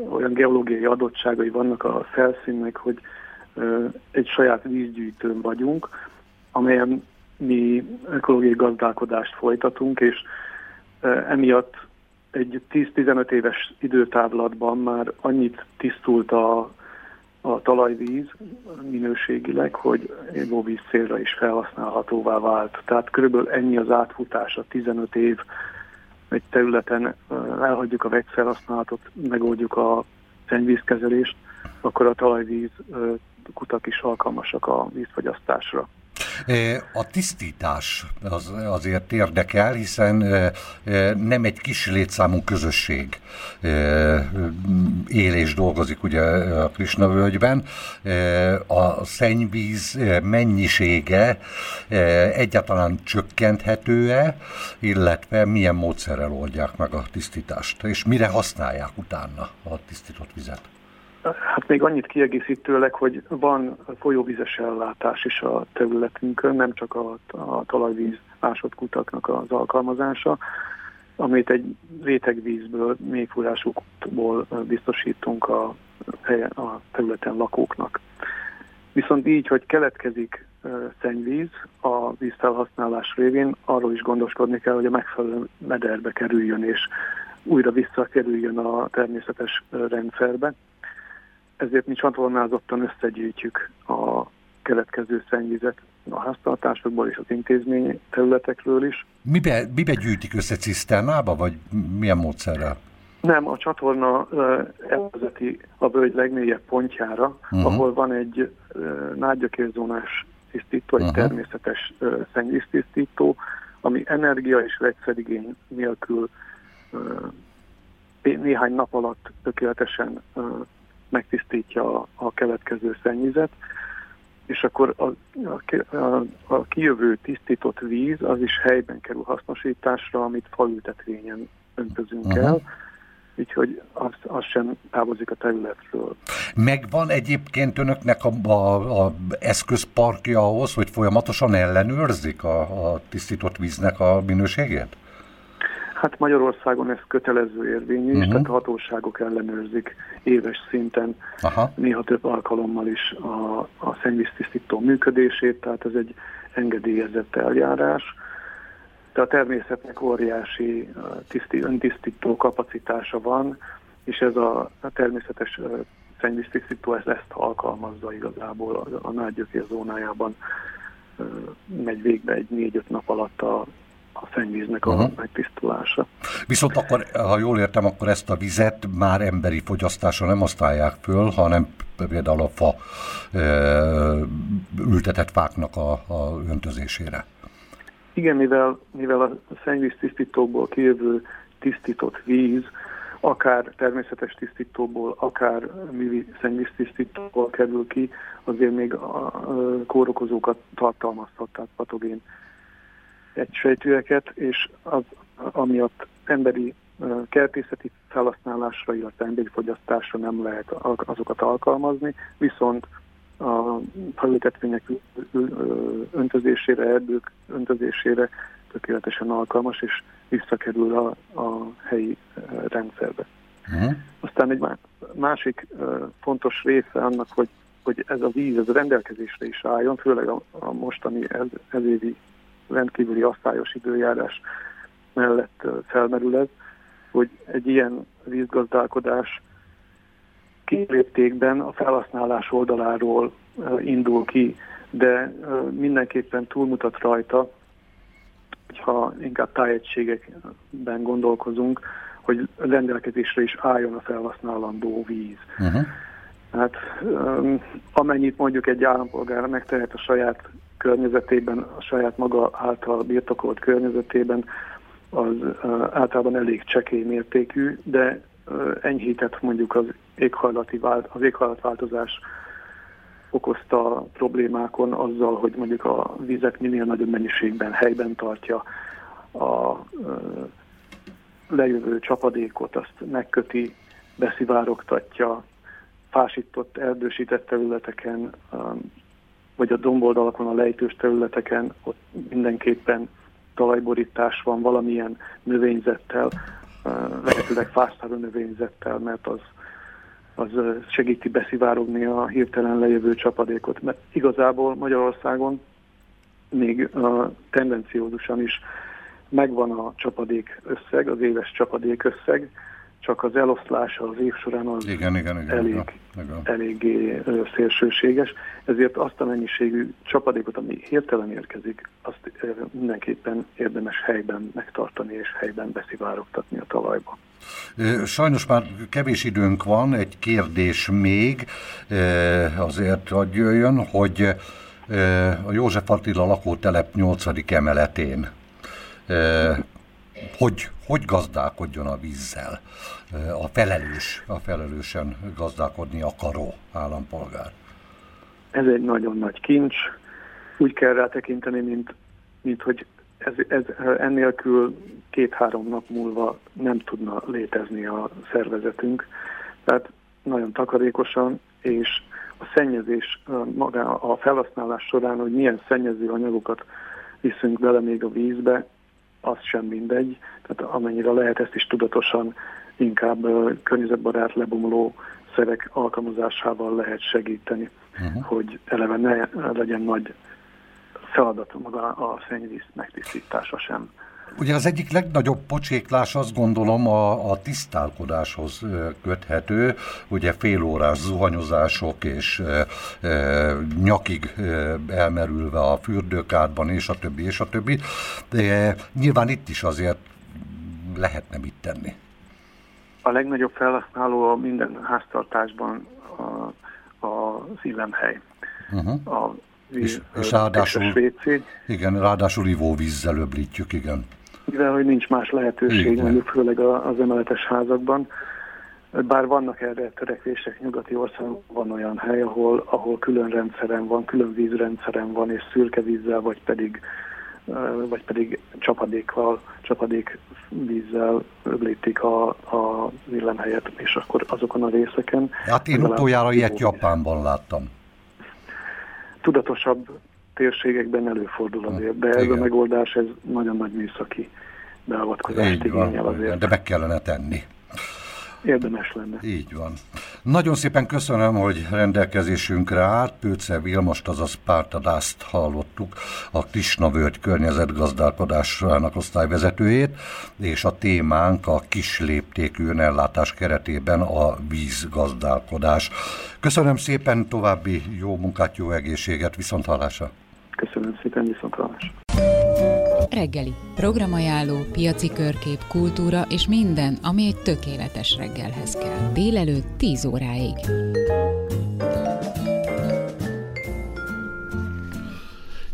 olyan geológiai adottságai vannak a felszínnek, hogy egy saját vízgyűjtőn vagyunk, amelyen mi ökológiai gazdálkodást folytatunk, és emiatt egy 10-15 éves időtávlatban már annyit tisztult a, a talajvíz minőségileg, hogy ivóvíz célra is felhasználhatóvá vált. Tehát körülbelül ennyi az átfutása, 15 év egy területen elhagyjuk a vegyszerhasználatot, megoldjuk a szennyvízkezelést, akkor a talajvíz kutak is alkalmasak a vízfogyasztásra. E, a tisztítás az azért érdekel, hiszen e, e, nem egy kis létszámú közösség él és dolgozik ugye a Krisna völgyben. A szennyvíz mennyisége egyáltalán csökkenthető-e, illetve milyen módszerrel oldják meg a tisztítást, és mire használják utána a tisztított vizet? Hát még annyit kiegészítőleg, hogy van folyóvizes ellátás is a területünkön, nem csak a, a talajvíz másodkutaknak az alkalmazása, amit egy rétegvízből, mélyfúrásúból biztosítunk a, a területen lakóknak. Viszont így, hogy keletkezik szennyvíz a vízfelhasználás révén, arról is gondoskodni kell, hogy a megfelelő mederbe kerüljön, és újra visszakerüljön a természetes rendszerbe ezért mi csatornázottan összegyűjtjük a keletkező szennyvizet a háztartásokból és az intézmény területekről is. Mibe, mibe gyűjtik össze ciszternába, vagy milyen módszerrel? Nem, a csatorna elvezeti a völgy legmélyebb pontjára, uh-huh. ahol van egy nádgyakérzónás tisztító, egy uh-huh. természetes szennyvíztisztító, ami energia és vegyszerigény nélkül néhány nap alatt tökéletesen megtisztítja a, a keletkező szennyvizet, és akkor a, a, a kijövő tisztított víz az is helyben kerül hasznosításra, amit falültetvényen öntözünk uh-huh. el, úgyhogy az, az sem távozik a területről. Megvan egyébként önöknek a, a, a eszközparkja ahhoz, hogy folyamatosan ellenőrzik a, a tisztított víznek a minőségét? Hát Magyarországon ez kötelező érvényű, uh-huh. tehát a hatóságok ellenőrzik éves szinten, Aha. néha több alkalommal is a, a szennyvíztisztító működését, tehát ez egy engedélyezett eljárás. De a természetnek óriási tiszti, öntisztító kapacitása van, és ez a, a természetes szennyvíztisztító ezt, ezt alkalmazza igazából a, a nagygyökér zónájában megy végbe egy négy-öt nap alatt a, a szennyvíznek a uh-huh. megtisztulása. Viszont akkor, ha jól értem, akkor ezt a vizet már emberi fogyasztásra nem használják föl, hanem például a fa ültetett fáknak a, a öntözésére. Igen, mivel, mivel a szennyvíztisztítóból kijövő tisztított víz, akár természetes tisztítóból, akár művi szennyvíztisztítóból kerül ki, azért még a kórokozókat tartalmazhat, tehát patogén egysejtőeket, és az amiatt emberi kertészeti felhasználásra, illetve emberi fogyasztásra nem lehet azokat alkalmazni, viszont a felültetvények öntözésére, erdők öntözésére tökéletesen alkalmas, és visszakerül a, a helyi rendszerbe. Uh-huh. Aztán egy másik fontos része annak, hogy, hogy ez a víz ez a rendelkezésre is álljon, főleg a, a mostani ez, ez évi rendkívüli asztályos időjárás mellett felmerül ez, hogy egy ilyen vízgazdálkodás kiléptékben a felhasználás oldaláról indul ki, de mindenképpen túlmutat rajta, hogyha inkább tájegységekben gondolkozunk, hogy rendelkezésre is álljon a felhasználandó víz. Uh-huh. Hát amennyit mondjuk egy állampolgár megtehet a saját környezetében, a saját maga által birtokolt környezetében, az általában elég csekély mértékű, de enyhített mondjuk az, éghajlati vált, az éghajlatváltozás okozta problémákon azzal, hogy mondjuk a vizet minél nagyobb mennyiségben helyben tartja, a lejövő csapadékot azt megköti, beszivárogtatja, fásított, erdősített területeken vagy a domboldalakon, a lejtős területeken ott mindenképpen talajborítás van valamilyen növényzettel, lehetőleg fásztáró növényzettel, mert az, az segíti beszivárogni a hirtelen lejövő csapadékot. Mert igazából Magyarországon még tendenciózusan is megvan a csapadék összeg, az éves csapadék összeg, csak az eloszlása az év során az igen, igen, igen, elég, igen. eléggé szélsőséges, ezért azt a mennyiségű csapadékot, ami hirtelen érkezik, azt mindenképpen érdemes helyben megtartani és helyben beszivárogtatni a talajba. Sajnos már kevés időnk van, egy kérdés még azért, hogy jöjjön, hogy a József Attila lakótelep 8. emeletén hogy, hogy gazdálkodjon a vízzel a felelős, a felelősen gazdálkodni akaró állampolgár? Ez egy nagyon nagy kincs. Úgy kell rá tekinteni, mint, mint hogy ez, ez ennélkül két-három nap múlva nem tudna létezni a szervezetünk. Tehát nagyon takarékosan, és a szennyezés maga a felhasználás során, hogy milyen szennyező anyagokat viszünk bele még a vízbe, az sem mindegy. Tehát amennyire lehet ezt is tudatosan inkább környezetbarát lebomló szerek alkalmazásával lehet segíteni, uh-huh. hogy eleve ne legyen nagy feladat maga a szennyvíz megtisztítása sem. Ugye az egyik legnagyobb pocséklás azt gondolom a, a tisztálkodáshoz köthető, ugye félórás zuhanyozások és e, e, nyakig e, elmerülve a fürdőkádban és a többi és a többi. De nyilván itt is azért lehetne mit tenni. A legnagyobb felhasználó a minden háztartásban a, a illemhely. Uh-huh. A víz, és, és ráadásul, igen, ráadásul ivóvízzel öblítjük, igen. Mivel hogy nincs más lehetőség, mondjuk főleg az emeletes házakban, bár vannak erre törekvések nyugati országban, van olyan hely, ahol, ahol külön rendszeren van, külön vízrendszeren van, és szürke vízzel, vagy pedig, vagy pedig csapadékkal, csapadék vízzel öblítik a, a villamhelyet, és akkor azokon a részeken... Hát én utoljára ilyet Japánban láttam. Tudatosabb térségekben előfordul azért, de ez Igen. a megoldás ez nagyon nagy műszaki beavatkozást igényel azért. De meg kellene tenni érdemes lenne. Így van. Nagyon szépen köszönöm, hogy rendelkezésünkre állt. Pőce Vilmost, azaz Pártadászt hallottuk, a Krisnavölgy környezetgazdálkodásának osztályvezetőjét, és a témánk a kis léptékű önellátás keretében a vízgazdálkodás. Köszönöm szépen, további jó munkát, jó egészséget, viszont hallásra. Köszönöm szépen, viszont hallásra. Reggeli. Programajánló, piaci körkép, kultúra és minden, ami egy tökéletes reggelhez kell. Délelőtt 10 óráig.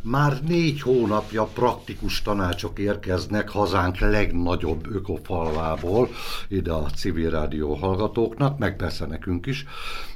Már négy hónapja praktikus tanácsok érkeznek hazánk legnagyobb ökofalvából, ide a civil rádió hallgatóknak, meg persze nekünk is.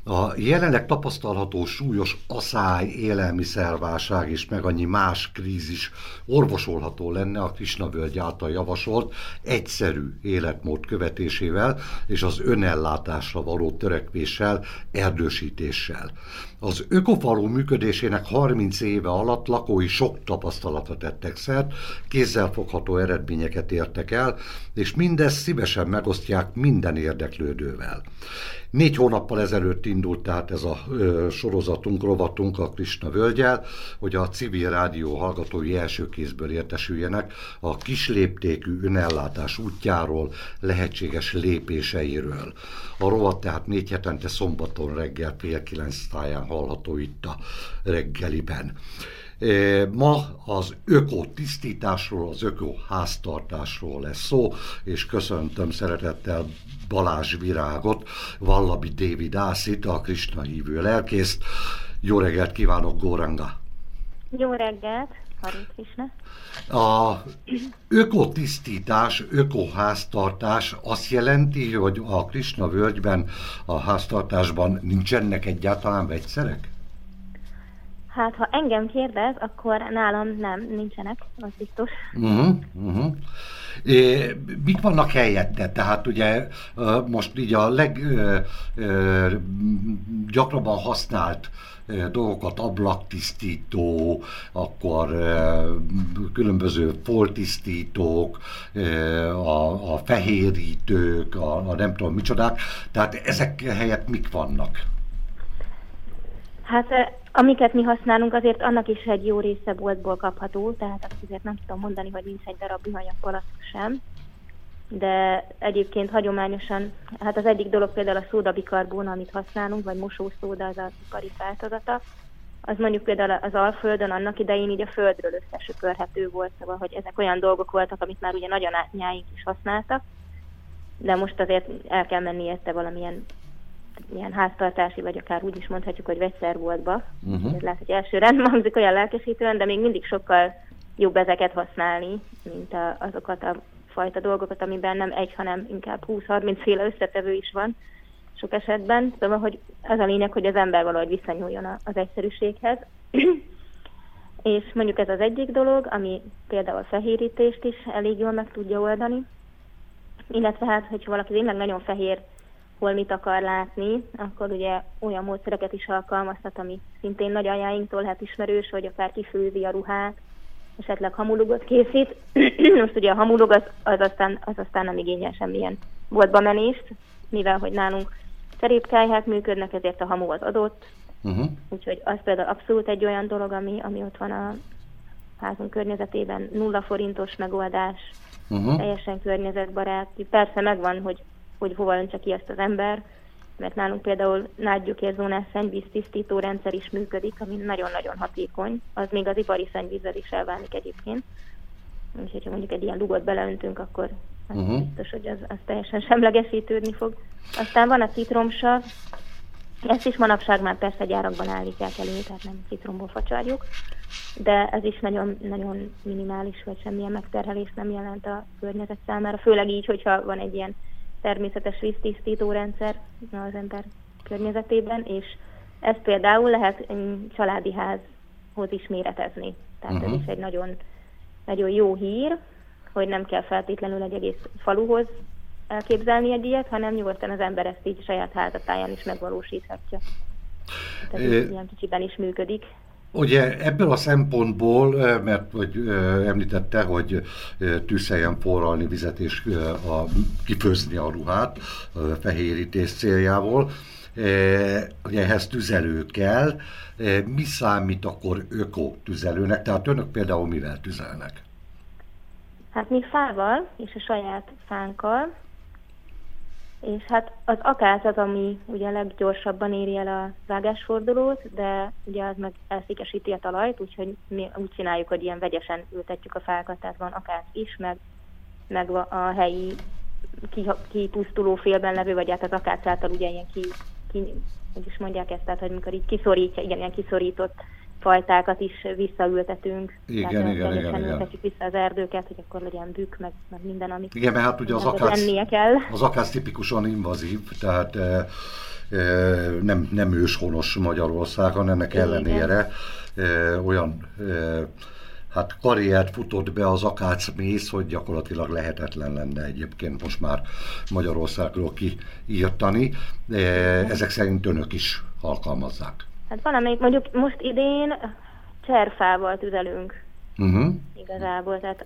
A jelenleg tapasztalható súlyos aszály, élelmiszerválság és meg annyi más krízis orvosolható lenne a Krisnavölgy által javasolt egyszerű életmód követésével és az önellátásra való törekvéssel, erdősítéssel. Az ökofalú működésének 30 éve alatt lakói sok tapasztalatra tettek szert, kézzelfogható eredményeket értek el, és mindezt szívesen megosztják minden érdeklődővel. Négy hónappal ezelőtt indult tehát ez a sorozatunk, rovatunk a Krisna völgyel, hogy a civil rádió hallgatói első kézből értesüljenek a kisléptékű önellátás útjáról, lehetséges lépéseiről. A rovat tehát négy hetente szombaton reggel fél kilenc táján hallható itt a reggeliben. Ma az öko-tisztításról, az öko-háztartásról lesz szó, és köszöntöm szeretettel Balázs Virágot, Vallabi David Ászit, a Krishna hívő lelkészt. Jó reggelt kívánok, Góranga! Jó reggelt, Hari Krishna! A ökotisztítás, ökoháztartás azt jelenti, hogy a Krishna völgyben, a háztartásban nincsenek egyáltalán vegyszerek? Hát, ha engem kérdez, akkor nálam nem, nincsenek, az biztos. Uh-huh, uh-huh. É, mit vannak helyette? Tehát ugye most így a leggyakrabban használt dolgokat, ablaktisztító, akkor különböző foltisztítók, a, a fehérítők, a, a nem tudom micsodák, tehát ezek helyett mik vannak? Hát amiket mi használunk, azért annak is egy jó része boltból kapható, tehát azt azért nem tudom mondani, hogy nincs egy darab bihanyag sem. De egyébként hagyományosan, hát az egyik dolog például a szódabikarbón, amit használunk, vagy mosószóda, az a ipari változata, az mondjuk például az Alföldön annak idején így a földről összesöpörhető volt, szóval, hogy ezek olyan dolgok voltak, amit már ugye nagyanyáink is használtak, de most azért el kell menni érte valamilyen ilyen háztartási, vagy akár úgy is mondhatjuk, hogy vegyszerboltba. Uh-huh. Ez lehet, hogy első rend hangzik olyan lelkesítően, de még mindig sokkal jobb ezeket használni, mint a, azokat a fajta dolgokat, amiben nem egy, hanem inkább 20-30 féle összetevő is van sok esetben. Szóval, hogy az a lényeg, hogy az ember valahogy visszanyúljon az egyszerűséghez. és mondjuk ez az egyik dolog, ami például a fehérítést is elég jól meg tudja oldani. Illetve hát, hogyha valaki tényleg nagyon fehér hol mit akar látni, akkor ugye olyan módszereket is alkalmazhat, ami szintén nagy anyáinktól hát ismerős, hogy akár kifőzi a ruhát, esetleg hamulugot készít. Most ugye a hamulog az, az, aztán, az aztán nem igényel semmilyen boltba menést, mivel hogy nálunk szerépkályhák működnek, ezért a hamu az adott. Uh-huh. Úgyhogy az például abszolút egy olyan dolog, ami, ami ott van a házunk környezetében, nulla forintos megoldás, uh-huh. teljesen környezetbarát. Persze megvan, hogy hogy hova öntse ki ezt az ember, mert nálunk például nágygyökérzónás szennyvíz tisztító rendszer is működik, ami nagyon-nagyon hatékony, az még az ipari szennyvízzel is elválik egyébként. Úgyhogy ha mondjuk egy ilyen lugot beleöntünk, akkor uh-huh. biztos, hogy az, az teljesen semlegesítődni fog. Aztán van a citromsav, Ezt is manapság már persze gyárakban állítják elő, tehát nem citromból facsarjuk, de ez is nagyon, nagyon minimális, vagy semmilyen megterhelést nem jelent a környezet számára, főleg így, hogyha van egy ilyen természetes víztisztító rendszer az ember környezetében, és ezt például lehet családi házhoz is méretezni. Tehát uh-huh. ez mhm. is egy nagyon, nagyon jó hír, hogy nem kell feltétlenül egy egész faluhoz elképzelni egy ilyet, hanem nyugodtan az ember ezt így saját házatáján is megvalósíthatja. Tehát é, ilyen kicsiben is működik. Ugye ebből a szempontból, mert hogy említette, hogy tűzhelyen forralni vizet és a, kifőzni a ruhát a fehérítés céljából, ugye ehhez tüzelő kell. Mi számít akkor öko tüzelőnek? Tehát önök például mivel tüzelnek? Hát mi fával és a saját fánkkal, és hát az akác az, ami ugye leggyorsabban éri el a vágásfordulót, de ugye az meg elszékesíti a talajt, úgyhogy mi úgy csináljuk, hogy ilyen vegyesen ültetjük a fákat, tehát van akác is, meg, meg a helyi kipusztuló félben levő, vagy hát az akác által ugye ilyen ki, ki hogy is mondják ezt, tehát hogy mikor így kiszorítja, igen, ilyen kiszorított fajtákat is visszaültetünk. Igen, tehát, igen, igen, igen. vissza az erdőket, hogy akkor legyen bükk, meg, meg minden, amit Igen, mert hát ugye az akász, kell. az akász tipikusan invazív, tehát e, e, nem, nem őshonos Magyarország, hanem ennek igen. ellenére e, olyan e, hát karriert futott be az akác mész, hogy gyakorlatilag lehetetlen lenne egyébként most már Magyarországról kiírtani. Ezek szerint önök is alkalmazzák. Hát van, amelyik mondjuk most idén cserfával tüzelünk uh-huh. igazából, tehát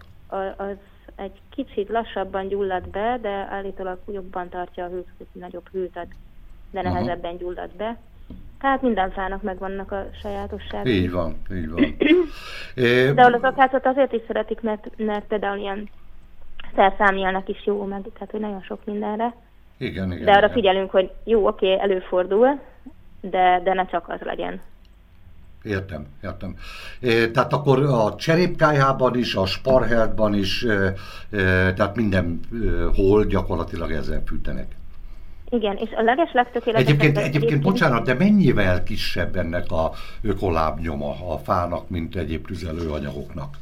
az egy kicsit lassabban gyullad be, de állítólag jobban tartja a hőt, hogy nagyobb hőt ad, de nehezebben uh-huh. gyullad be. Tehát minden fának megvannak a sajátosságai. Így van, így van. de az akácot azért is szeretik, mert, mert például ilyen szerszámjelnek is jó, meg tehát hogy nagyon sok mindenre. Igen, igen. De arra igen. figyelünk, hogy jó, oké, okay, előfordul, de, de ne csak az legyen. Értem, értem. Tehát akkor a cserépkájában is, a sparheltban is, e, e, tehát mindenhol gyakorlatilag ezzel fűtenek. Igen, és a leges legtökéletesebb... Egyébként, egyébként, bocsánat, de mennyivel kisebb ennek a ökolábnyoma a fának, mint egyéb tüzelőanyagoknak?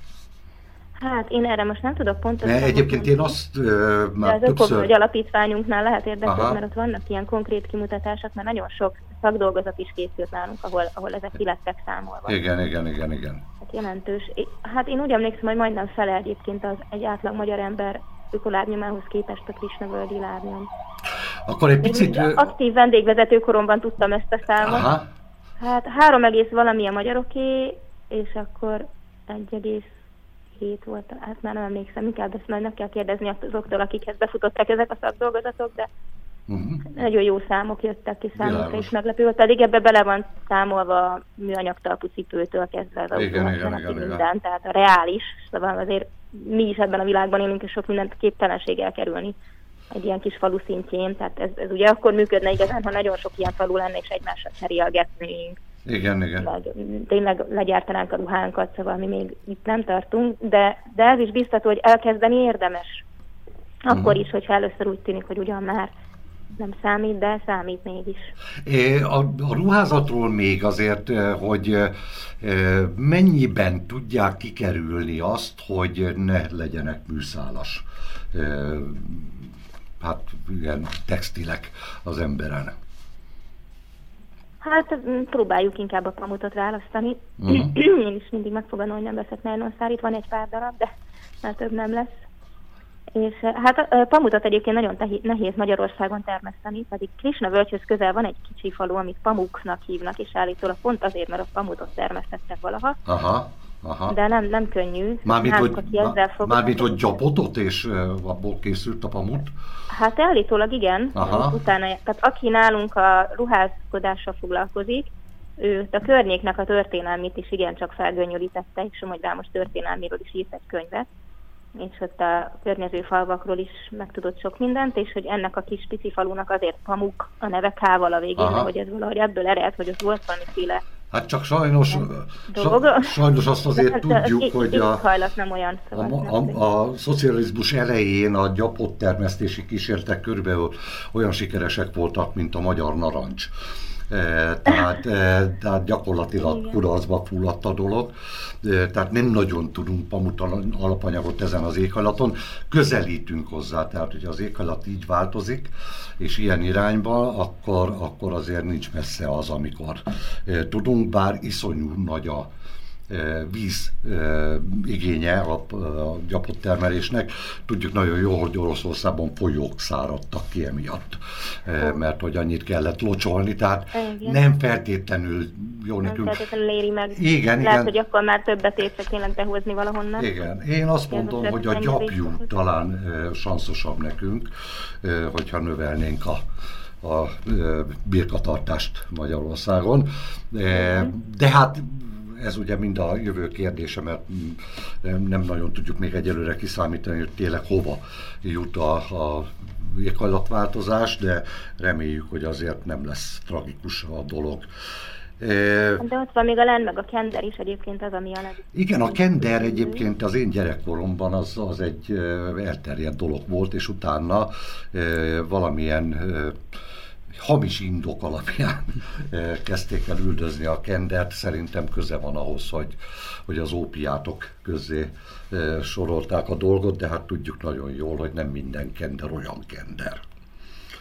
Hát én erre most nem tudok pontosan. Ne, egyébként én azt uh, már De az többször... alapítványunknál lehet érdekes, mert ott vannak ilyen konkrét kimutatások, mert nagyon sok szakdolgozat is készült nálunk, ahol, ahol ezek ki lettek számolva. Igen, igen, igen, igen. Hát jelentős. Hát én úgy emlékszem, hogy majdnem fele egyébként az egy átlag magyar ember ökolábnyomához képest a Krisna völgyi lábnyom. Akkor egy picit... Én aktív vendégvezető koromban tudtam ezt a számot. Aha. Hát három egész valami a magyaroké, és akkor egy egész hét volt, hát már nem emlékszem, inkább ezt majd meg kell kérdezni azoktól, akikhez befutottak ezek a szakdolgozatok, de uh-huh. nagyon jó számok jöttek ki számukra, és meglepő volt, pedig ebbe bele van számolva a műanyag talpú cipőtől kezdve az igen, igen, igen, minden, igen. tehát a reális, szóval azért mi is ebben a világban élünk, és sok mindent képtelenség elkerülni egy ilyen kis falu szintjén, tehát ez, ez ugye akkor működne igazán, ha nagyon sok ilyen falu lenne, és egymással cserélgetnénk igen, igen. Meg, tényleg legyártanánk a ruhánkat, szóval mi még itt nem tartunk, de, de ez is biztató, hogy elkezdeni érdemes. Akkor uh-huh. is, hogyha először úgy tűnik, hogy ugyan már nem számít, de számít mégis. A, a ruházatról még azért, hogy mennyiben tudják kikerülni azt, hogy ne legyenek műszálas hát ilyen textilek az emberen. Hát mm, próbáljuk inkább a pamutot választani. Uh-huh. Én is mindig megfogadom, hogy nem veszek nylonszár. Itt van egy pár darab, de már több nem lesz. És hát a pamutot egyébként nagyon nehéz Magyarországon termeszteni, pedig Krishna völgyhöz közel van egy kicsi falu, amit pamuknak hívnak, és állítólag pont azért, mert a pamutot termesztettek valaha. Aha. Aha. De nem, nem könnyű. Mármint, hogy, ezzel mármint, hogy gyapotot, és abból készült a pamut? Hát állítólag igen. Aha. Utána, tehát aki nálunk a ruházkodással foglalkozik, ő a környéknek a történelmét is igencsak felgönnyölítette, és Somogy Vámos történelméről is írt egy könyvet, és ott a környező falvakról is megtudott sok mindent, és hogy ennek a kis pici falunak azért Pamuk a neve K-val a végén, Aha. hogy ez valahogy ebből ered, hogy ott volt valamiféle Hát csak sajnos, sa, sajnos azt azért hát, tudjuk, hogy a, nem olyan, szóval a, a, a szocializmus elején a gyapott termesztési kísérletek körülbelül olyan sikeresek voltak, mint a magyar narancs. Tehát, tehát gyakorlatilag kudarcba fulladt a dolog, tehát nem nagyon tudunk pamut alapanyagot ezen az éghajlaton, közelítünk hozzá, tehát hogyha az éghajlat így változik, és ilyen irányba, akkor, akkor azért nincs messze az, amikor tudunk, bár iszonyú nagy a víz igénye a, a gyapottermelésnek. Tudjuk nagyon jó, hogy Oroszországban folyók száradtak ki emiatt, mert hogy annyit kellett locsolni, tehát igen. nem feltétlenül jó nem nekünk. feltétlenül éri meg. Igen, Lehet, igen. hogy akkor már többet értek tényleg behozni valahonnan. Igen, én azt mondom, hogy a gyapjú talán sanszosabb nekünk, hogyha növelnénk a a birkatartást Magyarországon. De hát ez ugye mind a jövő kérdése, mert nem nagyon tudjuk még egyelőre kiszámítani, hogy tényleg hova jut a, a éghajlatváltozás, de reméljük, hogy azért nem lesz tragikus a dolog. De ott van még a len, meg a kender is egyébként az, ami a leg... Igen, a kender egyébként az én gyerekkoromban az, az egy elterjedt dolog volt, és utána valamilyen hamis indok alapján kezdték el üldözni a kendert. Szerintem köze van ahhoz, hogy, hogy az ópiátok közé sorolták a dolgot, de hát tudjuk nagyon jól, hogy nem minden kender olyan kender.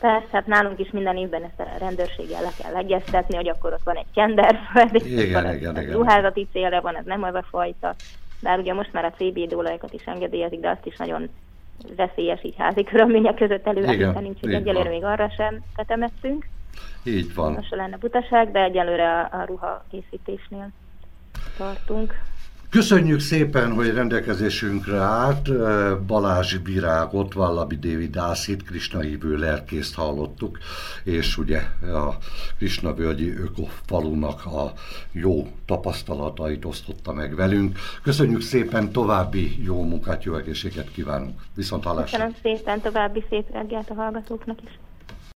Persze, hát nálunk is minden évben ezt a rendőrséggel le kell egyeztetni, hogy akkor ott van egy kender, igen, van, igen, igen, ruházati célra van, ez nem az a fajta. Bár ugye most már a CBD olajokat is engedélyezik, de azt is nagyon veszélyes így házi körülmények között előállítani, úgyhogy egyelőre még arra sem tetemettünk. Így van. Most lenne butaság, de egyelőre a, a ruha készítésnél tartunk. Köszönjük szépen, hogy rendelkezésünkre állt. Balázsi Virágot, Vallabi Dévi Dászit, Krisna hívő lelkészt hallottuk, és ugye a Krisna völgyi ökofalunak a jó tapasztalatait osztotta meg velünk. Köszönjük szépen, további jó munkát, jó egészséget kívánunk. Viszont hallásra. Köszönöm szépen, további szép reggelt a hallgatóknak is.